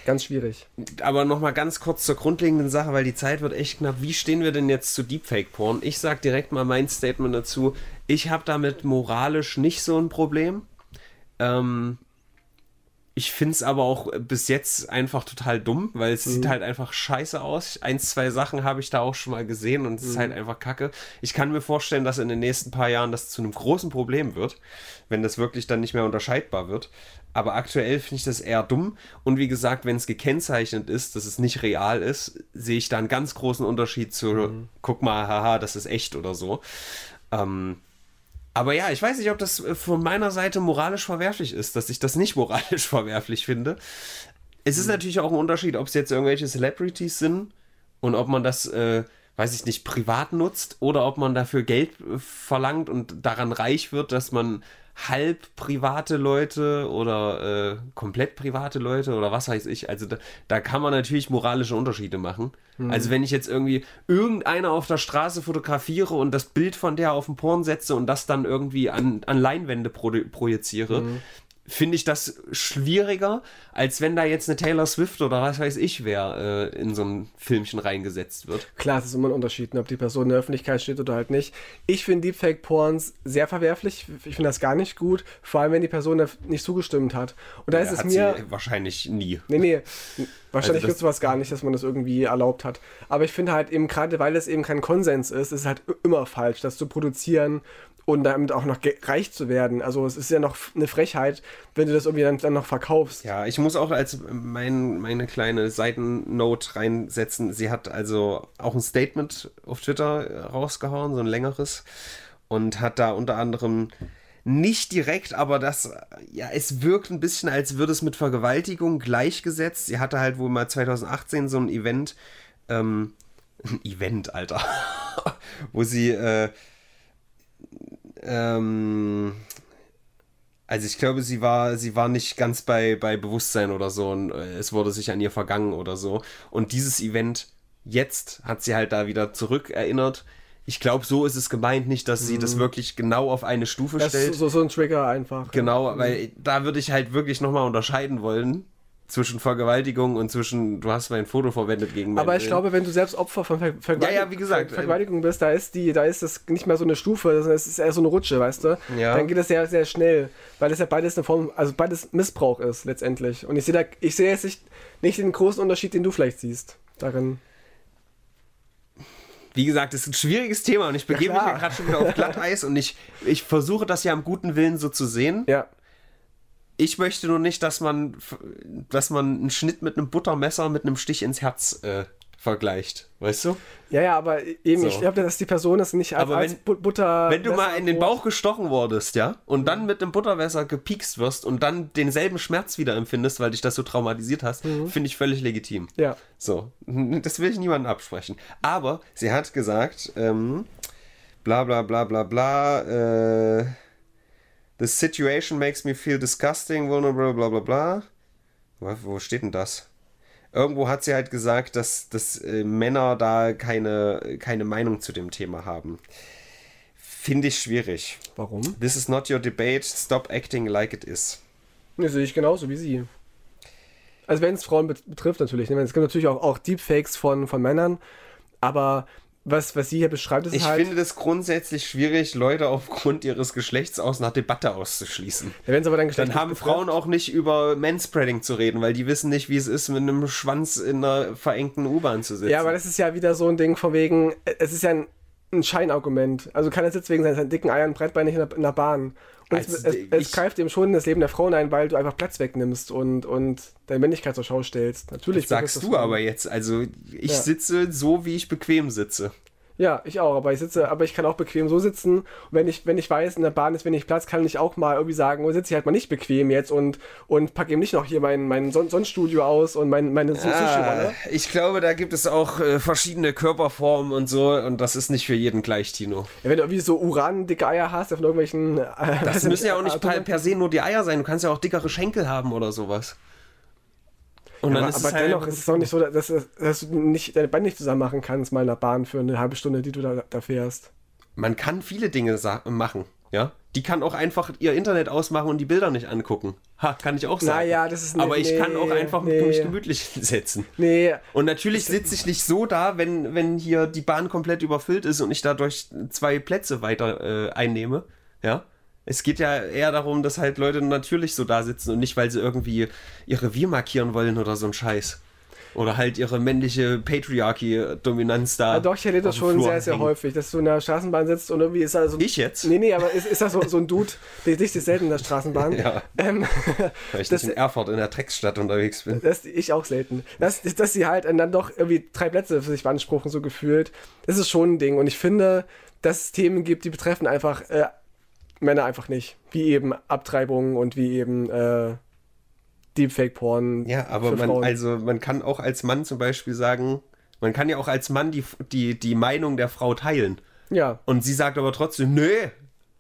Ganz schwierig. Aber nochmal ganz kurz zur grundlegenden Sache, weil die Zeit wird echt knapp. Wie stehen wir denn jetzt zu Deepfake-Porn? Ich sag direkt mal mein Statement dazu. Ich habe damit moralisch nicht so ein Problem. Ähm, ich finde es aber auch bis jetzt einfach total dumm, weil es sieht halt einfach scheiße aus. Eins, zwei Sachen habe ich da auch schon mal gesehen und es ist halt einfach kacke. Ich kann mir vorstellen, dass in den nächsten paar Jahren das zu einem großen Problem wird, wenn das wirklich dann nicht mehr unterscheidbar wird. Aber aktuell finde ich das eher dumm. Und wie gesagt, wenn es gekennzeichnet ist, dass es nicht real ist, sehe ich da einen ganz großen Unterschied zu, guck mal, haha, das ist echt oder so. Ähm, aber ja, ich weiß nicht, ob das äh, von meiner Seite moralisch verwerflich ist, dass ich das nicht moralisch <laughs> verwerflich finde. Es ist natürlich auch ein Unterschied, ob es jetzt irgendwelche Celebrities sind und ob man das, äh, weiß ich nicht, privat nutzt oder ob man dafür Geld äh, verlangt und daran reich wird, dass man halb private Leute oder äh, komplett private Leute oder was weiß ich. Also da, da kann man natürlich moralische Unterschiede machen. Also wenn ich jetzt irgendwie irgendeiner auf der Straße fotografiere und das Bild von der auf den Porn setze und das dann irgendwie an, an Leinwände pro, projiziere, finde ich das schwieriger, als wenn da jetzt eine Taylor Swift oder was weiß ich wer äh, in so ein Filmchen reingesetzt wird. Klar, es ist immer ein Unterschied, ne, ob die Person in der Öffentlichkeit steht oder halt nicht. Ich finde Deepfake-Porns sehr verwerflich. Ich finde das gar nicht gut, vor allem wenn die Person nicht zugestimmt hat. Und da ist Ja, es hat mir. wahrscheinlich nie. Nee, nee. Wahrscheinlich Also gibt es sowas gar nicht, dass man das irgendwie erlaubt hat. Aber ich finde halt eben, gerade weil es eben kein Konsens ist, ist es halt immer falsch, das zu produzieren und damit auch noch reich zu werden. Also es ist ja noch eine Frechheit, wenn du das irgendwie dann, dann noch verkaufst. Ja, ich muss auch als mein, meine kleine Seitennote reinsetzen. Sie hat also auch ein Statement auf Twitter rausgehauen, so ein längeres, und hat da unter anderem nicht direkt, aber das, ja, es wirkt ein bisschen, als würde es mit Vergewaltigung gleichgesetzt. Sie hatte halt wohl mal 2018 so ein Event, ähm, <laughs> ein Event, Alter, <laughs> wo sie, äh, ähm, also ich glaube, sie war, sie war nicht ganz bei, bei Bewusstsein oder so und äh, es wurde sich an ihr vergangen oder so. Und dieses Event jetzt hat sie halt da wieder zurückerinnert. Ich glaube, so ist es gemeint, nicht, dass sie das wirklich genau auf eine Stufe Mhm. Das stellt. ist so, so ein Trigger einfach. Genau, weil da würde ich halt wirklich nochmal unterscheiden wollen zwischen Vergewaltigung und zwischen, du hast mein Foto verwendet gegen meinen Aber ich Willen. glaube, wenn du selbst Opfer von Ver Vergewaltigung, Ja, ja, wie gesagt, Ver Vergewaltigung bist, da ist die, da ist das nicht mehr so eine Stufe, sondern es ist eher so eine Rutsche, weißt du? Ja. Dann geht es sehr, sehr schnell, weil das ja beides eine Form, also beides Missbrauch ist letztendlich. Und ich sehe da, ich sehe jetzt nicht, nicht den großen Unterschied, den du vielleicht siehst darin. Wie gesagt, es ist ein schwieriges Thema und ich begebe mich klar. ja gerade schon wieder auf Glatteis und ich, ich versuche das ja am guten Willen so zu sehen. Ja. Ich möchte nur nicht, dass man, dass man einen Schnitt mit einem Buttermesser mit einem Stich ins Herz äh, vergleicht. Weißt du? Ja, ja, aber eben, So. ich glaube, dass die Person das nicht Aber als wenn- Bu- Butter. Wenn du mal in den Bauch gestochen wurdest, ja, und dann mit einem Buttermesser gepiekst wirst und dann denselben Schmerz wieder empfindest, weil dich das so traumatisiert hast, finde ich völlig legitim. Ja. So, das will ich niemandem absprechen. Aber sie hat gesagt, ähm, bla bla bla bla bla, äh, the situation makes me feel disgusting, vulnerable, bla bla bla. Wo, steht denn das? Irgendwo hat sie halt gesagt, dass, dass äh, Männer da keine, keine Meinung zu dem Thema haben. Finde ich schwierig. Warum? This is not your debate, stop acting like it is. Ne, sehe ich genauso wie sie. Also wenn es Frauen bet- betrifft natürlich. Ne? Es gibt natürlich auch, auch Deepfakes von, von Männern, aber was, was sie hier beschreibt, ist Ich halt... finde das grundsätzlich schwierig, Leute aufgrund ihres Geschlechts aus einer Debatte auszuschließen. ja, wenn es aber dann Dann haben Frauen auch nicht über Manspreading zu reden, weil die wissen nicht, wie es ist, mit einem Schwanz in einer verengten U-Bahn zu sitzen. Ja, aber das ist ja wieder so ein Ding von wegen, es ist ja ein, ein Scheinargument. Also keiner sitzt wegen seinen, dicken Eiern breitbeinig in der, in der Bahn. Und es, Also, es, es ich- greift eben schon in das Leben der Frauen ein, weil du einfach Platz wegnimmst und, und deine Männlichkeit zur Schau stellst. Natürlich das sagst du aber jetzt. Also ich Ja. sitze so, wie ich bequem sitze. Ja, ich auch, aber ich sitze, aber ich kann auch bequem so sitzen. Und wenn ich, wenn ich weiß, in der Bahn ist wenig Platz, kann ich auch mal irgendwie sagen, oh, sitze ich halt mal nicht bequem jetzt und, und packe eben nicht noch hier mein, mein Son Sonnenstudio aus und mein, meine Ah, Sushi-Rolle. ich glaube, da gibt es auch äh, verschiedene Körperformen und so und das ist nicht für jeden gleich, Tino. Ja, wenn du irgendwie so Uran-dicke Eier hast, von irgendwelchen. Äh, Das müssen ja auch nicht <laughs> per, per se nur die Eier sein. Du kannst ja auch dickere Schenkel haben oder sowas. Und aber, ist aber halt dennoch ist es auch nicht so, dass, dass du nicht, deine Beine nicht zusammen machen kannst, mal in der Bahn für eine halbe Stunde, die du da, da fährst. Man kann viele Dinge machen, ja. Die kann auch einfach ihr Internet ausmachen und die Bilder nicht angucken. Ha, kann ich auch sagen. Naja, das ist ne- Aber ich kann auch nee, einfach nee. mich gemütlich <laughs> setzen. Nee, Und natürlich sitze ich nicht so da, wenn, wenn hier die Bahn komplett überfüllt ist und ich dadurch zwei Plätze weiter äh, einnehme. Ja. Es geht ja eher darum, dass halt Leute natürlich so da sitzen und nicht, weil sie irgendwie ihr Revier markieren wollen oder so ein Scheiß. Oder halt ihre männliche Patriarchy-Dominanz da. Ja, doch, ich erlebe das schon Flur sehr, sehr hängen. häufig, dass du in der Straßenbahn sitzt und irgendwie ist da so ein. Ich jetzt? Nee, nee, aber ist, ist da so, so ein Dude, der dich selten in der Straßenbahn. <laughs> Ja. Ähm, Weil ich das- nicht in Erfurt in der Drecksstadt unterwegs bin. das ich auch selten. Dass, dass sie halt dann doch irgendwie drei Plätze für sich beanspruchen, so gefühlt. Das ist schon ein Ding. Und ich finde, dass es Themen gibt, die betreffen einfach äh, Männer einfach nicht. Wie eben Abtreibung und wie eben äh, Deepfake-Porn. Ja, aber man, Frauen. also man kann auch als Mann zum Beispiel sagen, man kann ja auch als Mann die, die, die Meinung der Frau teilen. Ja, Und sie sagt aber trotzdem, nee,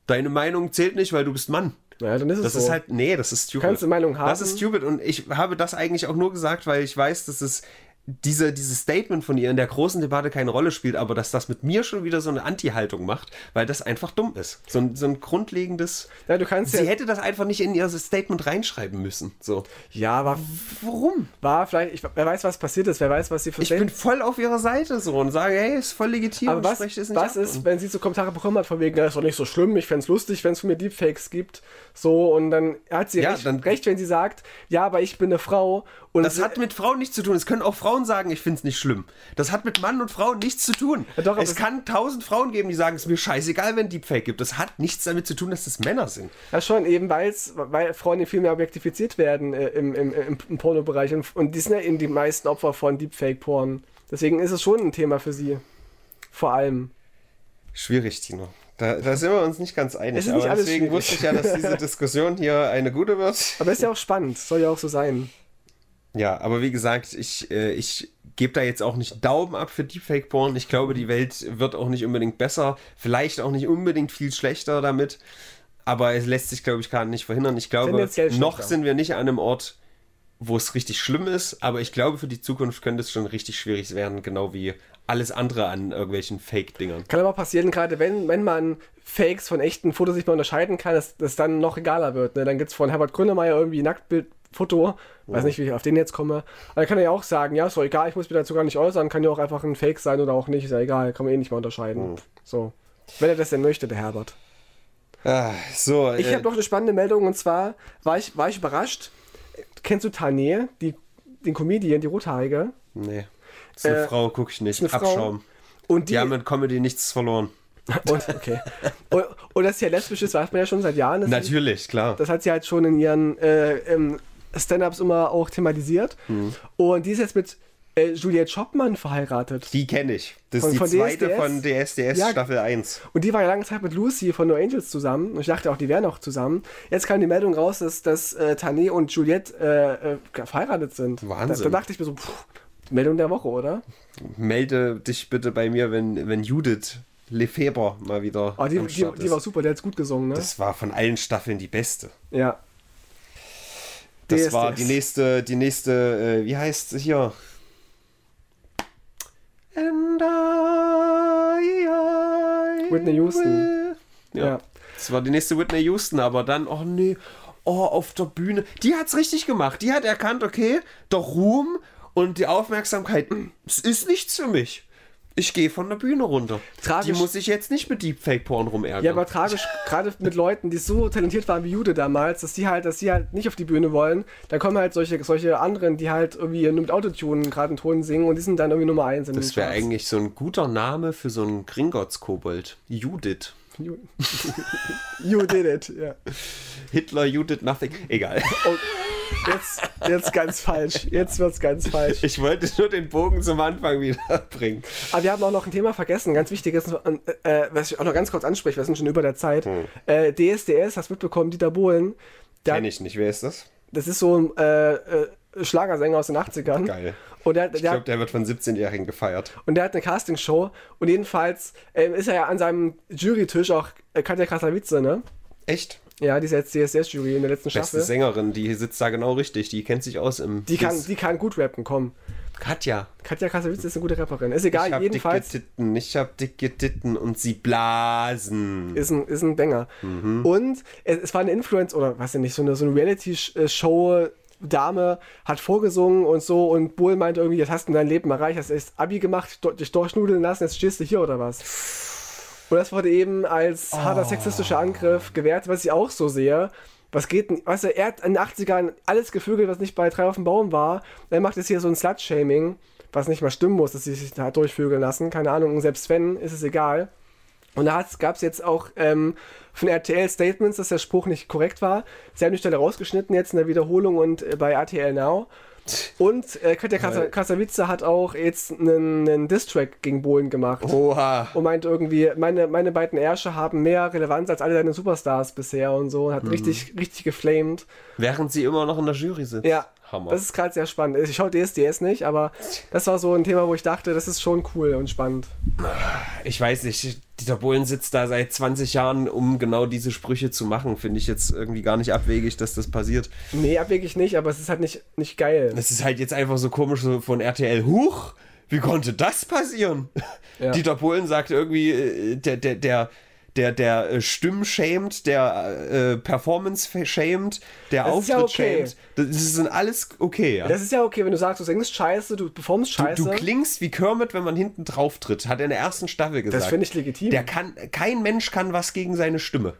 deine Meinung zählt nicht, weil du bist Mann. naja, dann ist es Das so. ist halt, nee, das ist stupid. Kannst du Meinung haben? Das ist stupid und ich habe das eigentlich auch nur gesagt, weil ich weiß, dass es diese, dieses Statement von ihr in der großen Debatte keine Rolle spielt, aber dass das mit mir schon wieder so eine Anti-Haltung macht, weil das einfach dumm ist. So ein, so ein grundlegendes. Ja, du kannst Sie ja- hätte das einfach nicht in ihr Statement reinschreiben müssen. So. ja, war, Warum? war vielleicht, ich, wer weiß, was passiert ist, wer weiß, was sie für Ich bin voll auf ihrer Seite so und sage, hey, ist voll legitim Aber was, was ist, wenn sie so Kommentare bekommen hat, von wegen, das ist doch nicht so schlimm, ich fände es lustig, wenn es von mir Deepfakes gibt, so, und dann hat sie Ja, recht, dann- recht, wenn sie sagt, ja, aber ich bin eine Frau, und Das hat mit Frauen nichts zu tun. Es können auch Frauen sagen, ich finde es nicht schlimm. Das hat mit Mann und Frau nichts zu tun. Ja, doch, es kann tausend Frauen geben, die sagen, es ist mir scheißegal, wenn Deepfake gibt. Das hat nichts damit zu tun, dass das Männer sind. ja schon, eben weil's, weil Frauen viel mehr objektifiziert werden äh, im, im, im, im Pornobereich, und, und die sind ja eben die meisten Opfer von Deepfake-Porn. Deswegen ist es schon ein Thema für sie. Vor allem. Schwierig, Tino. Da, da sind wir uns nicht ganz einig. Nicht aber deswegen schwierig. wusste ich ja, dass diese <laughs> Diskussion hier eine gute wird. Aber ist ja auch spannend, soll ja auch so sein. Ja, aber wie gesagt, ich, äh, ich gebe da jetzt auch nicht Daumen ab für Deepfake-Porn. Ich glaube, die Welt wird auch nicht unbedingt besser. Vielleicht auch nicht unbedingt viel schlechter damit. Aber es lässt sich, glaube ich, gerade nicht verhindern. Ich glaube, noch sind wir nicht an einem Ort, wo es richtig schlimm ist. Aber ich glaube, für die Zukunft könnte es schon richtig schwierig werden. Genau wie alles andere an irgendwelchen Fake-Dingern. Kann aber passieren, gerade wenn, wenn man Fakes von echten Fotos nicht mehr unterscheiden kann, dass das dann noch egaler wird. Ne? Dann gibt es von Herbert Grönemeyer irgendwie ein Nacktbildfoto, weiß nicht, wie ich auf den jetzt komme. Aber dann kann er ja auch sagen, ja, ist doch egal, ich muss mich dazu gar nicht äußern, kann ja auch einfach ein Fake sein oder auch nicht, ist ja egal, kann man eh nicht mehr unterscheiden. So. Wenn er das denn möchte, der Herbert. Ah, so, Ich äh, habe noch eine spannende Meldung und zwar war ich, war ich überrascht. Kennst du Tané, die, den Comedian, die Rothaarige? Nee. So eine Äh, Frau gucke ich nicht. Abschaum. Und die, Die haben mit Comedy nichts verloren. <laughs> und, okay. und, und dass sie ja lesbisch ist, weiß man ja schon seit Jahren. dass sie- Natürlich, klar. Das hat sie halt schon in ihren äh, ähm, Stand-Ups immer auch thematisiert. Hm. Und die ist jetzt mit äh, Juliette Schoppmann verheiratet. Die kenne ich. Das Von- ist die von zweite DSDS? von DSDS Ja. Staffel 1. Und die war ja lange Zeit mit Lucy von No Angels zusammen. Und ich dachte auch, die wären noch zusammen. Jetzt kam die Meldung raus, dass, dass äh, Tané und Juliette äh, äh, verheiratet sind. Wahnsinn. Da, da dachte ich mir so, pff, Meldung der Woche, oder? Melde dich bitte bei mir, wenn, wenn Judith Lefebvre mal wieder Oh, die, die, die war super, der hat gut gesungen, ne? Das war von allen Staffeln die beste. ja. Das DSDS. war die nächste, die nächste, äh, wie heißt es hier? And I, I Whitney Houston. Ja. Ja. Das war die nächste Whitney Houston, aber dann, oh nee, oh, auf der Bühne. Die hat's richtig gemacht. Die hat erkannt, okay, der Ruhm und die Aufmerksamkeit, <clears throat> es ist nichts für mich. Ich gehe von der Bühne runter. Tragisch. Die muss ich jetzt nicht mit Deepfake-Porn rumärgern. Ja, aber tragisch, gerade mit Leuten, die so talentiert waren wie Jude damals, dass die halt, dass die halt nicht auf die Bühne wollen, da kommen halt solche, solche anderen, die halt irgendwie nur mit Autotune gerade einen Ton singen und die sind dann irgendwie Nummer eins in das wäre eigentlich so ein guter Name für so einen Gringotts-Kobold. Judith. You, you did it, ja. Hitler, Judith, nothing. Egal. Und, Jetzt, jetzt ganz falsch. Jetzt wird's ganz falsch. Ich wollte nur den Bogen zum Anfang wieder bringen. Aber wir haben auch noch ein Thema vergessen, ganz wichtiges, äh, was ich auch noch ganz kurz anspreche, wir sind schon über der Zeit. Äh, DSDS, hast du mitbekommen, Dieter Bohlen. Kenn ich nicht. Wer ist das? Das ist so ein äh, äh, Schlagersänger aus den 80ern. Geil. Und der, Ich der, glaube, der wird von 17-Jährigen gefeiert. und der hat eine Castingshow und jedenfalls ähm, ist er ja an seinem Jurytisch auch äh, Katja Krasavice, ne? Echt? Ja, die ist jetzt DSDS-Jury in der letzten Beste Staffel. Sängerin, die sitzt da genau richtig. Die kennt sich aus im. Die kann, die kann gut rappen, komm. Katja. Katja Krasavice ist eine gute Rapperin. Ist Ich egal, hab jedenfalls. dicke Titten, ich hab dicke Titten und sie blasen. ist ein, ist ein Banger. Mhm. Und es, es war eine Influence, oder weiß ich nicht, so eine, so eine Reality-Show. Dame hat vorgesungen und so und Bull meinte irgendwie, jetzt hast du dein Leben erreicht, hast erst Abi gemacht, dich durchnudeln lassen, jetzt stehst du hier oder was? Und das wurde eben als harter sexistischer Angriff gewertet, was ich auch so sehe. Was geht denn, weißt du, er hat in den 80ern alles gevögelt, was nicht bei drei auf dem Baum war. Er macht jetzt hier so ein Slut-Shaming, was nicht mal stimmen muss, dass sie sich da durchvögeln lassen. Keine Ahnung, und selbst wenn, ist es egal. Und da gab es jetzt auch ähm, von RTL Statements, dass der Spruch nicht korrekt war. Sie haben die Stelle rausgeschnitten jetzt in der Wiederholung und äh, bei RTL Now. Und äh, Katja Kasa- Kasavice hat auch jetzt einen, einen Diss-Track gegen Bohlen gemacht. Oha. Und meint irgendwie, meine, meine beiden Ärsche haben mehr Relevanz als alle deine Superstars bisher und so. Und hat richtig, richtig geflamed. Während sie immer noch in der Jury sitzt. Ja, Hammer. das ist gerade sehr spannend. Ich schaue DSDS nicht, aber das war so ein Thema, wo ich dachte, das ist schon cool und spannend. ich weiß nicht, Dieter Bohlen sitzt da seit 20 Jahren, um genau diese Sprüche zu machen. Finde ich jetzt irgendwie gar nicht abwegig, dass das passiert. Nee, abwegig nicht, aber es ist halt nicht, nicht geil. Es ist halt jetzt einfach so komisch so von RTL. Huch, wie konnte das passieren? Ja. Dieter Bohlen sagt irgendwie, äh, der, der, der, der, der äh, Stimmen schämt, der äh, Performance schämt, der Das ist ja Auftritt okay. schämt. Das ist alles okay, ja. Das ist ja okay, wenn du sagst, du singst scheiße, du performst Du, scheiße. du klingst wie Kermit, wenn man hinten drauf tritt, hat er in der ersten Staffel gesagt. das finde ich legitim. Der kann, kein Mensch kann was gegen seine Stimme.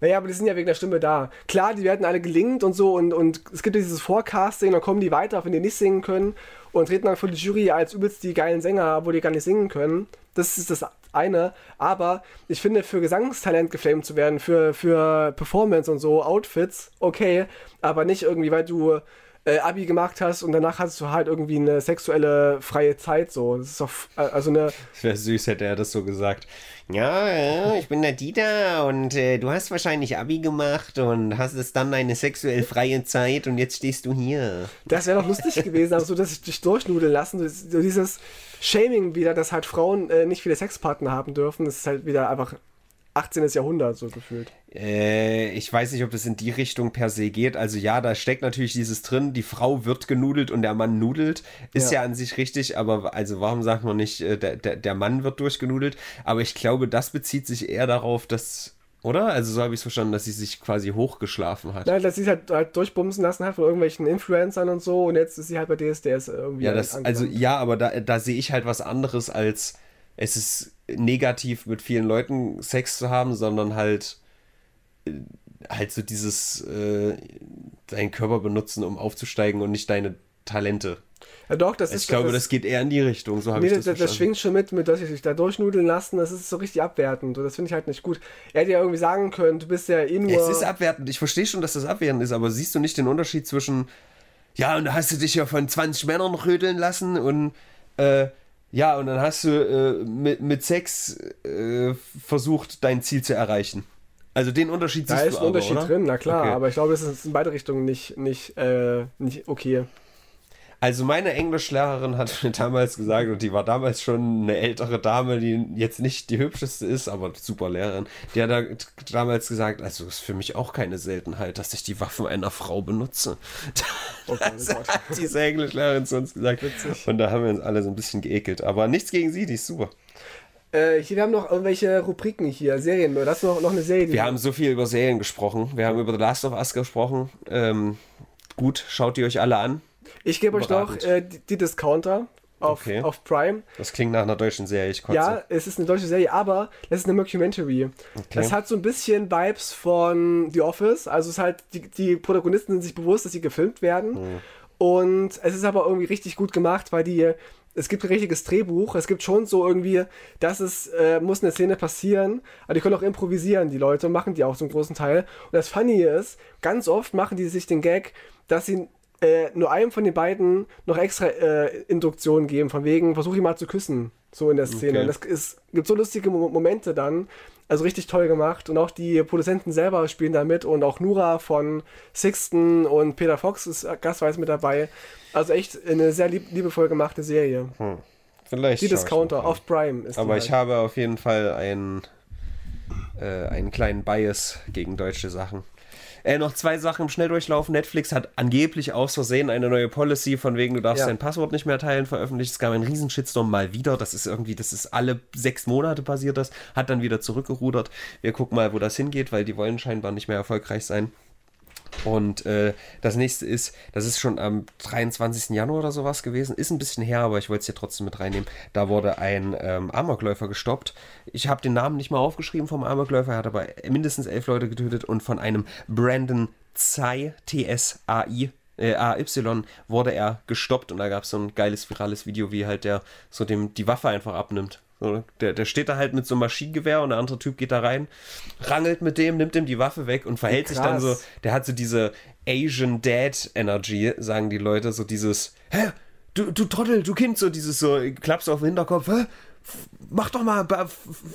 Naja, aber die sind ja wegen der Stimme da. Klar, die werden alle gelingt und so und, und es gibt dieses Forecasting, dann kommen die weiter, wenn die nicht singen können und treten dann vor die Jury als übelst die geilen Sänger, wo die gar nicht singen können. Das ist das eine. Aber ich finde, für Gesangstalent geflamed zu werden, für, für Performance und so, Outfits, okay, aber nicht irgendwie, weil du äh, Abi gemacht hast und danach hast du halt irgendwie eine sexuelle freie Zeit so. Das ist doch, äh, also eine, <laughs> wäre süß, hätte er das so gesagt. Ja, ja, ich bin der Dieter und äh, du hast wahrscheinlich Abi gemacht und hast es dann eine sexuell freie Zeit und jetzt stehst du hier. Das wäre doch lustig <laughs> gewesen, aber so, dass ich dich durchnudeln lassen. So so dieses Shaming wieder, dass halt Frauen äh, nicht viele Sexpartner haben dürfen, das ist halt wieder einfach 18. Jahrhundert so gefühlt. Äh, ich weiß nicht, ob das in die Richtung per se geht. Also ja, da steckt natürlich dieses drin, die Frau wird genudelt und der Mann nudelt. Ist ja, Ja. an sich richtig, aber also warum sagt man nicht, äh, der, der, der Mann wird durchgenudelt? Aber ich glaube, das bezieht sich eher darauf, dass, oder? Also so habe ich es verstanden, dass sie sich quasi hochgeschlafen hat. Nein, dass sie es halt, halt durchbumsen lassen hat von irgendwelchen Influencern und so und jetzt ist sie halt bei DSDS irgendwie. Ja, das, also ja, aber da, da sehe ich halt was anderes als es ist negativ mit vielen Leuten Sex zu haben, sondern halt äh, halt so dieses äh, deinen Körper benutzen, um aufzusteigen und nicht deine Talente. ja, doch, das ist Ich glaube, das, geht eher in die Richtung, so habe Nee, ich das, das, das, das schwingt schon mit, mit, dass sie sich da durchnudeln lassen. Das ist so richtig abwertend. Und das finde ich halt nicht gut. Er hätte ja irgendwie sagen können, du bist ja eh nur. Es ist abwertend. Ich verstehe schon, dass das abwertend ist, aber siehst du nicht den Unterschied zwischen, ja, und da hast du dich ja von 20 Männern rödeln lassen und, äh, ja, und dann hast du äh, mit, mit Sex äh, versucht, dein Ziel zu erreichen. Also den Unterschied da siehst ist du ein aber, Unterschied oder? drin, na klar. Okay. Aber ich glaube, es ist in beide Richtungen nicht, nicht, äh, nicht okay. Also meine Englischlehrerin hat mir damals gesagt, und die war damals schon eine ältere Dame, die jetzt nicht die hübscheste ist, aber super Lehrerin, die hat da damals gesagt, also ist für mich auch keine Seltenheit, dass ich die Waffen einer Frau benutze. Oh <laughs> Gott, Das oh Gott. hat diese Englischlehrerin zu uns gesagt. Und da haben wir uns alle so ein bisschen geekelt. Aber nichts gegen sie, die ist super. Äh, hier, wir haben noch irgendwelche Rubriken hier, Serien. Das ist noch, noch eine Serie. Wir haben so viel über Serien gesprochen. Wir haben über The Last of Us gesprochen. Ähm, gut, schaut die euch alle an. Ich gebe euch noch äh, die, die Discounter auf, Okay. auf Prime. Das klingt nach einer deutschen Serie. Ich kotze. Ja, es ist eine deutsche Serie, aber das ist eine Mockumentary. Das hat so ein bisschen Vibes von The Office. Also es ist halt, die, die Protagonisten sind sich bewusst, dass sie gefilmt werden. Und es ist aber irgendwie richtig gut gemacht, weil die, es gibt ein richtiges Drehbuch, es gibt schon so irgendwie, dass es äh, muss eine Szene passieren, aber die können auch improvisieren, die Leute, und machen die auch zum großen Teil. Und das Funny ist, ganz oft machen die sich den Gag, dass sie äh, nur einem von den beiden noch extra äh, Induktionen geben, von wegen, versuch ihn mal zu küssen, so in der Szene. Okay. Das ist, gibt so lustige Mo Momente dann, also richtig toll gemacht. Und auch die Produzenten selber spielen da mit und auch Nura von Sixten und Peter Fox ist gastweise mit dabei. Also echt eine sehr lieb liebevoll gemachte Serie. Vielleicht. Die Discounter auf Prime ist Aber ich halt. habe auf jeden Fall einen, äh, einen kleinen Bias gegen deutsche Sachen. Äh, noch zwei Sachen im Schnelldurchlauf. Netflix hat angeblich aus Versehen eine neue Policy, von wegen du darfst Ja. dein Passwort nicht mehr teilen, veröffentlicht. Es gab einen riesen Shitstorm mal wieder. Das ist irgendwie, das ist alle sechs Monate passiert das. Hat dann wieder zurückgerudert. Wir gucken mal, wo das hingeht, weil die wollen scheinbar nicht mehr erfolgreich sein. Und äh, das nächste ist, das ist schon am 23. Januar oder sowas gewesen, ist ein bisschen her, aber ich wollte es hier trotzdem mit reinnehmen. Da wurde ein ähm, Amokläufer gestoppt. Ich habe den Namen nicht mal aufgeschrieben vom Amokläufer, er hat aber mindestens elf Leute getötet und von einem Brandon Tsai, T-S-A-I, äh, AY, wurde er gestoppt und da gab es so ein geiles virales Video, wie halt der so dem die Waffe einfach abnimmt. Der, der steht da halt mit so einem Maschinengewehr und der andere Typ geht da rein, rangelt mit dem, nimmt ihm die Waffe weg und verhält sich dann so. Krass. Der hat so diese Asian Dad Energy, sagen die Leute, so dieses, hä, du, du Trottel, du Kind, so dieses so, klappst auf den Hinterkopf, hä? Mach doch mal,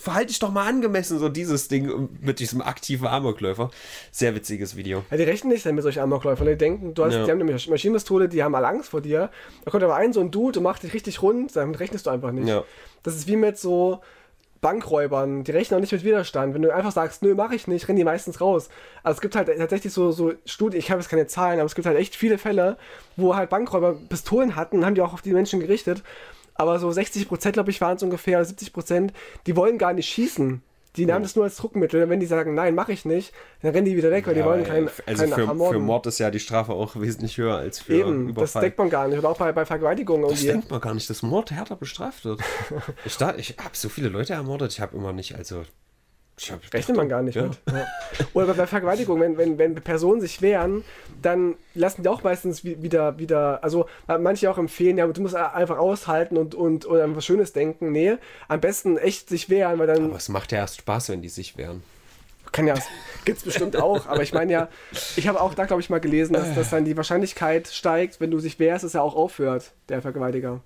verhalte dich doch mal angemessen, so dieses Ding mit diesem aktiven Amokläufer. Sehr witziges Video. Ja, die rechnen nicht mit solchen Amokläufern. Die denken, du hast, Ja. die haben eine Masch- Maschinenpistole, die haben alle Angst vor dir. Da kommt aber ein so ein Dude und macht dich richtig rund, damit rechnest du einfach nicht. Ja. Das ist wie mit so Bankräubern. Die rechnen auch nicht mit Widerstand. Wenn du einfach sagst, nö, mach ich nicht, rennen die meistens raus. Also es gibt halt tatsächlich so, so Studien, ich habe jetzt keine Zahlen, aber es gibt halt echt viele Fälle, wo halt Bankräuber Pistolen hatten, haben die auch auf die Menschen gerichtet. Aber so 60 Prozent, glaube ich, waren es ungefähr, oder 70 Prozent, die wollen gar nicht schießen. Die nahmen das nur als Druckmittel. Und wenn die sagen, nein, mache ich nicht, dann rennen die wieder weg, weil die wollen kein, also kein für, für. Mord ist ja die Strafe auch wesentlich höher als für Eben, das Überfall. deckt man gar nicht. Oder auch bei, bei Vergewaltigung Das irgendwie. denkt man gar nicht, dass Mord härter bestraft wird. <laughs> ich da, ich habe so viele Leute ermordet, ich habe immer nicht, also. Rechnet man gar nicht Ja. mit. Ja. Oder bei, bei Vergewaltigung, wenn, wenn, wenn Personen sich wehren, dann lassen die auch meistens wi- wieder, wieder, also manche auch empfehlen, ja, du musst einfach aushalten und, und, und an was Schönes denken. Nee, am besten echt sich wehren, weil dann Aber es macht ja erst Spaß, wenn die sich wehren. kann ja, gibt's bestimmt auch, aber ich meine ja, ich habe auch da, glaube ich, mal gelesen, dass, dass dann die Wahrscheinlichkeit steigt, wenn du sich wehrst, dass er auch aufhört, der Vergewaltiger.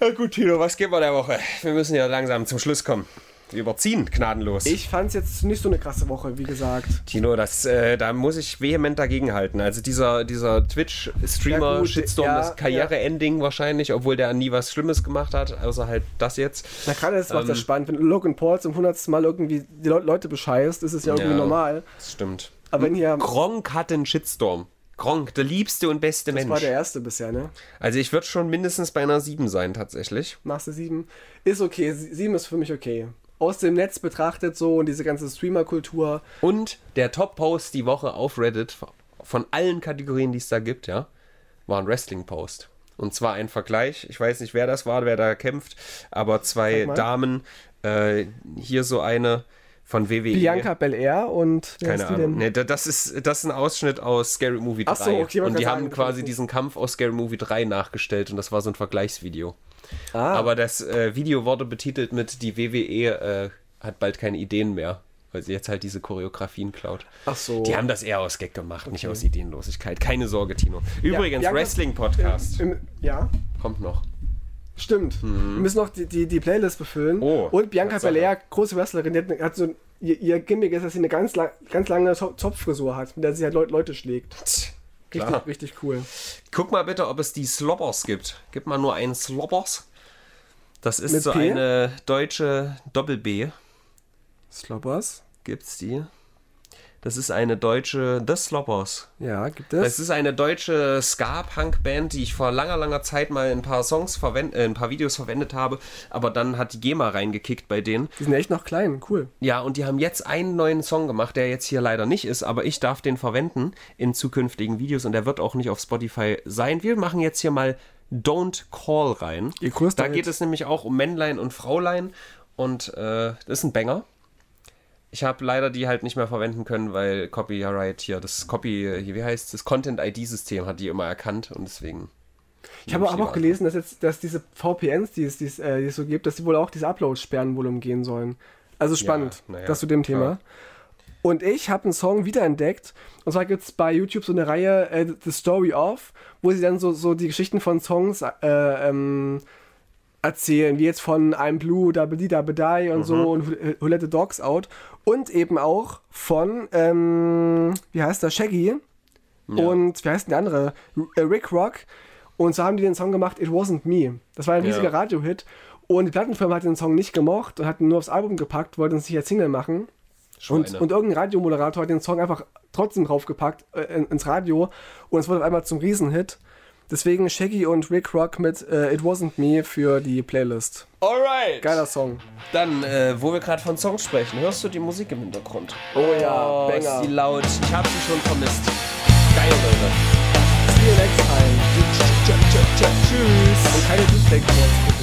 Na gut, Tino, was geben wir der Woche? Wir müssen ja langsam zum Schluss kommen. Wir überziehen gnadenlos. Ich fand's jetzt nicht so eine krasse Woche, wie gesagt. Tino, das, äh, da muss ich vehement dagegenhalten. Also dieser, dieser Ja, Twitch-Streamer-Shitstorm, ja, das Karriere-Ending wahrscheinlich, obwohl der nie was Schlimmes gemacht hat, außer halt das jetzt. Na gerade das macht Ähm, das spannend, wenn Logan Paul zum hundertsten Mal irgendwie die Le Leute bescheißt, ist es ja irgendwie Ja. normal. Das stimmt. Aber wenn hier, Gronk hat einen Shitstorm. Gronk, der liebste und beste das Mensch. war der erste bisher, ne? Also ich würde schon mindestens bei einer 7 sein, tatsächlich. Machst du sieben? Ist okay, Sie- sieben ist für mich okay. Aus dem Netz betrachtet so und diese ganze Streamer-Kultur. Und der Top-Post die Woche auf Reddit von allen Kategorien, die es da gibt, ja, war ein Wrestling-Post. Und zwar ein Vergleich, ich weiß nicht, wer das war, wer da kämpft, aber zwei. Damen, äh, hier so eine von WWE. Bianca Belair und Keine Ahnung. Nee, da- das, ist, das ist ein Ausschnitt aus Scary Movie 3. Ach so, okay, und die haben quasi diesen Kampf aus Scary Movie 3 nachgestellt und das war so ein Vergleichsvideo. Ah, Aber das äh, Video wurde betitelt mit die WWE äh, hat bald keine Ideen mehr, weil sie jetzt halt diese Choreografien klaut. ach so. Die haben das eher aus Gag gemacht, nicht aus Ideenlosigkeit. Keine Sorge, Tino. Übrigens, Bianca- Wrestling-Podcast ja, kommt noch. stimmt. Wir müssen noch die, die, die Playlist befüllen. Mhm. Oh, und Bianca. Belair, große Wrestlerin, die hat, so ihr, ihr Gimmick ist, dass sie eine ganz, lang, ganz lange Zo- Zopffrisur hat, mit der sie halt Leut, Leute schlägt. Tch, Richtig, Klar. richtig cool. Guck mal bitte, ob es die Slobbers gibt. Gib mal nur einen Slobbers. Das ist Mit so P? eine deutsche Doppel-B. Slobbers? Gibt's die? Das ist eine deutsche The Slobbers. Ja, gibt Das es. ist eine deutsche Ska-Punk-Band, die ich vor langer, langer Zeit mal in ein paar Songs verwend äh, ein paar Videos verwendet habe, aber dann hat die GEMA reingekickt bei denen. Die sind echt noch klein, cool. Ja, und die haben jetzt einen neuen Song gemacht, der jetzt hier leider nicht ist, aber ich darf den verwenden in zukünftigen Videos und der wird auch nicht auf Spotify sein. Wir machen jetzt hier mal Don't Call rein. Ihr Da geht es nämlich auch um Männlein und Fraulein und äh, das ist ein Banger. Ich habe leider die halt nicht mehr verwenden können, weil Copyright hier, das Copy, wie heißt das Content-ID-System hat die immer erkannt und deswegen. Ich habe aber auch gelesen, dass jetzt, dass diese VPNs, die es, die es, äh, die es so gibt, dass die wohl auch diese Uploads sperren wohl umgehen sollen. Also spannend, na ja, das zu dem Thema. klar. Und ich habe einen Song wiederentdeckt. Und zwar gibt es bei YouTube so eine Reihe, äh, The Story of, wo sie dann so, so die Geschichten von Songs äh, ähm, erzählen, wie jetzt von I'm Blue, Double D, Double Die und so und Who Let the Dogs Out. Und eben auch von, ähm, wie heißt der, Shaggy und wie heißt denn der andere? Äh, Rick Rock. Und so haben die den Song gemacht, It Wasn't Me. Das war ein riesiger Ja. Radio-Hit. Und die Plattenfirma hat den Song nicht gemocht und hat ihn nur aufs Album gepackt, wollte ihn sich als Single machen. Und, Schweine. und irgendein Radiomoderator hat den Song einfach trotzdem draufgepackt äh, in, ins Radio und es wurde auf einmal zum Riesenhit. Deswegen Shaggy und Rick Rock mit äh, It Wasn't Me für die Playlist. Alright. Geiler Song. Dann, äh, wo wir gerade von Songs sprechen, hörst du die Musik im Hintergrund? Oh ja, oh, Banger. ist die laut. Ich habe sie schon vermisst. Geil, Leute. See you next time. Tschüss. Und keine Deepfake-Songs.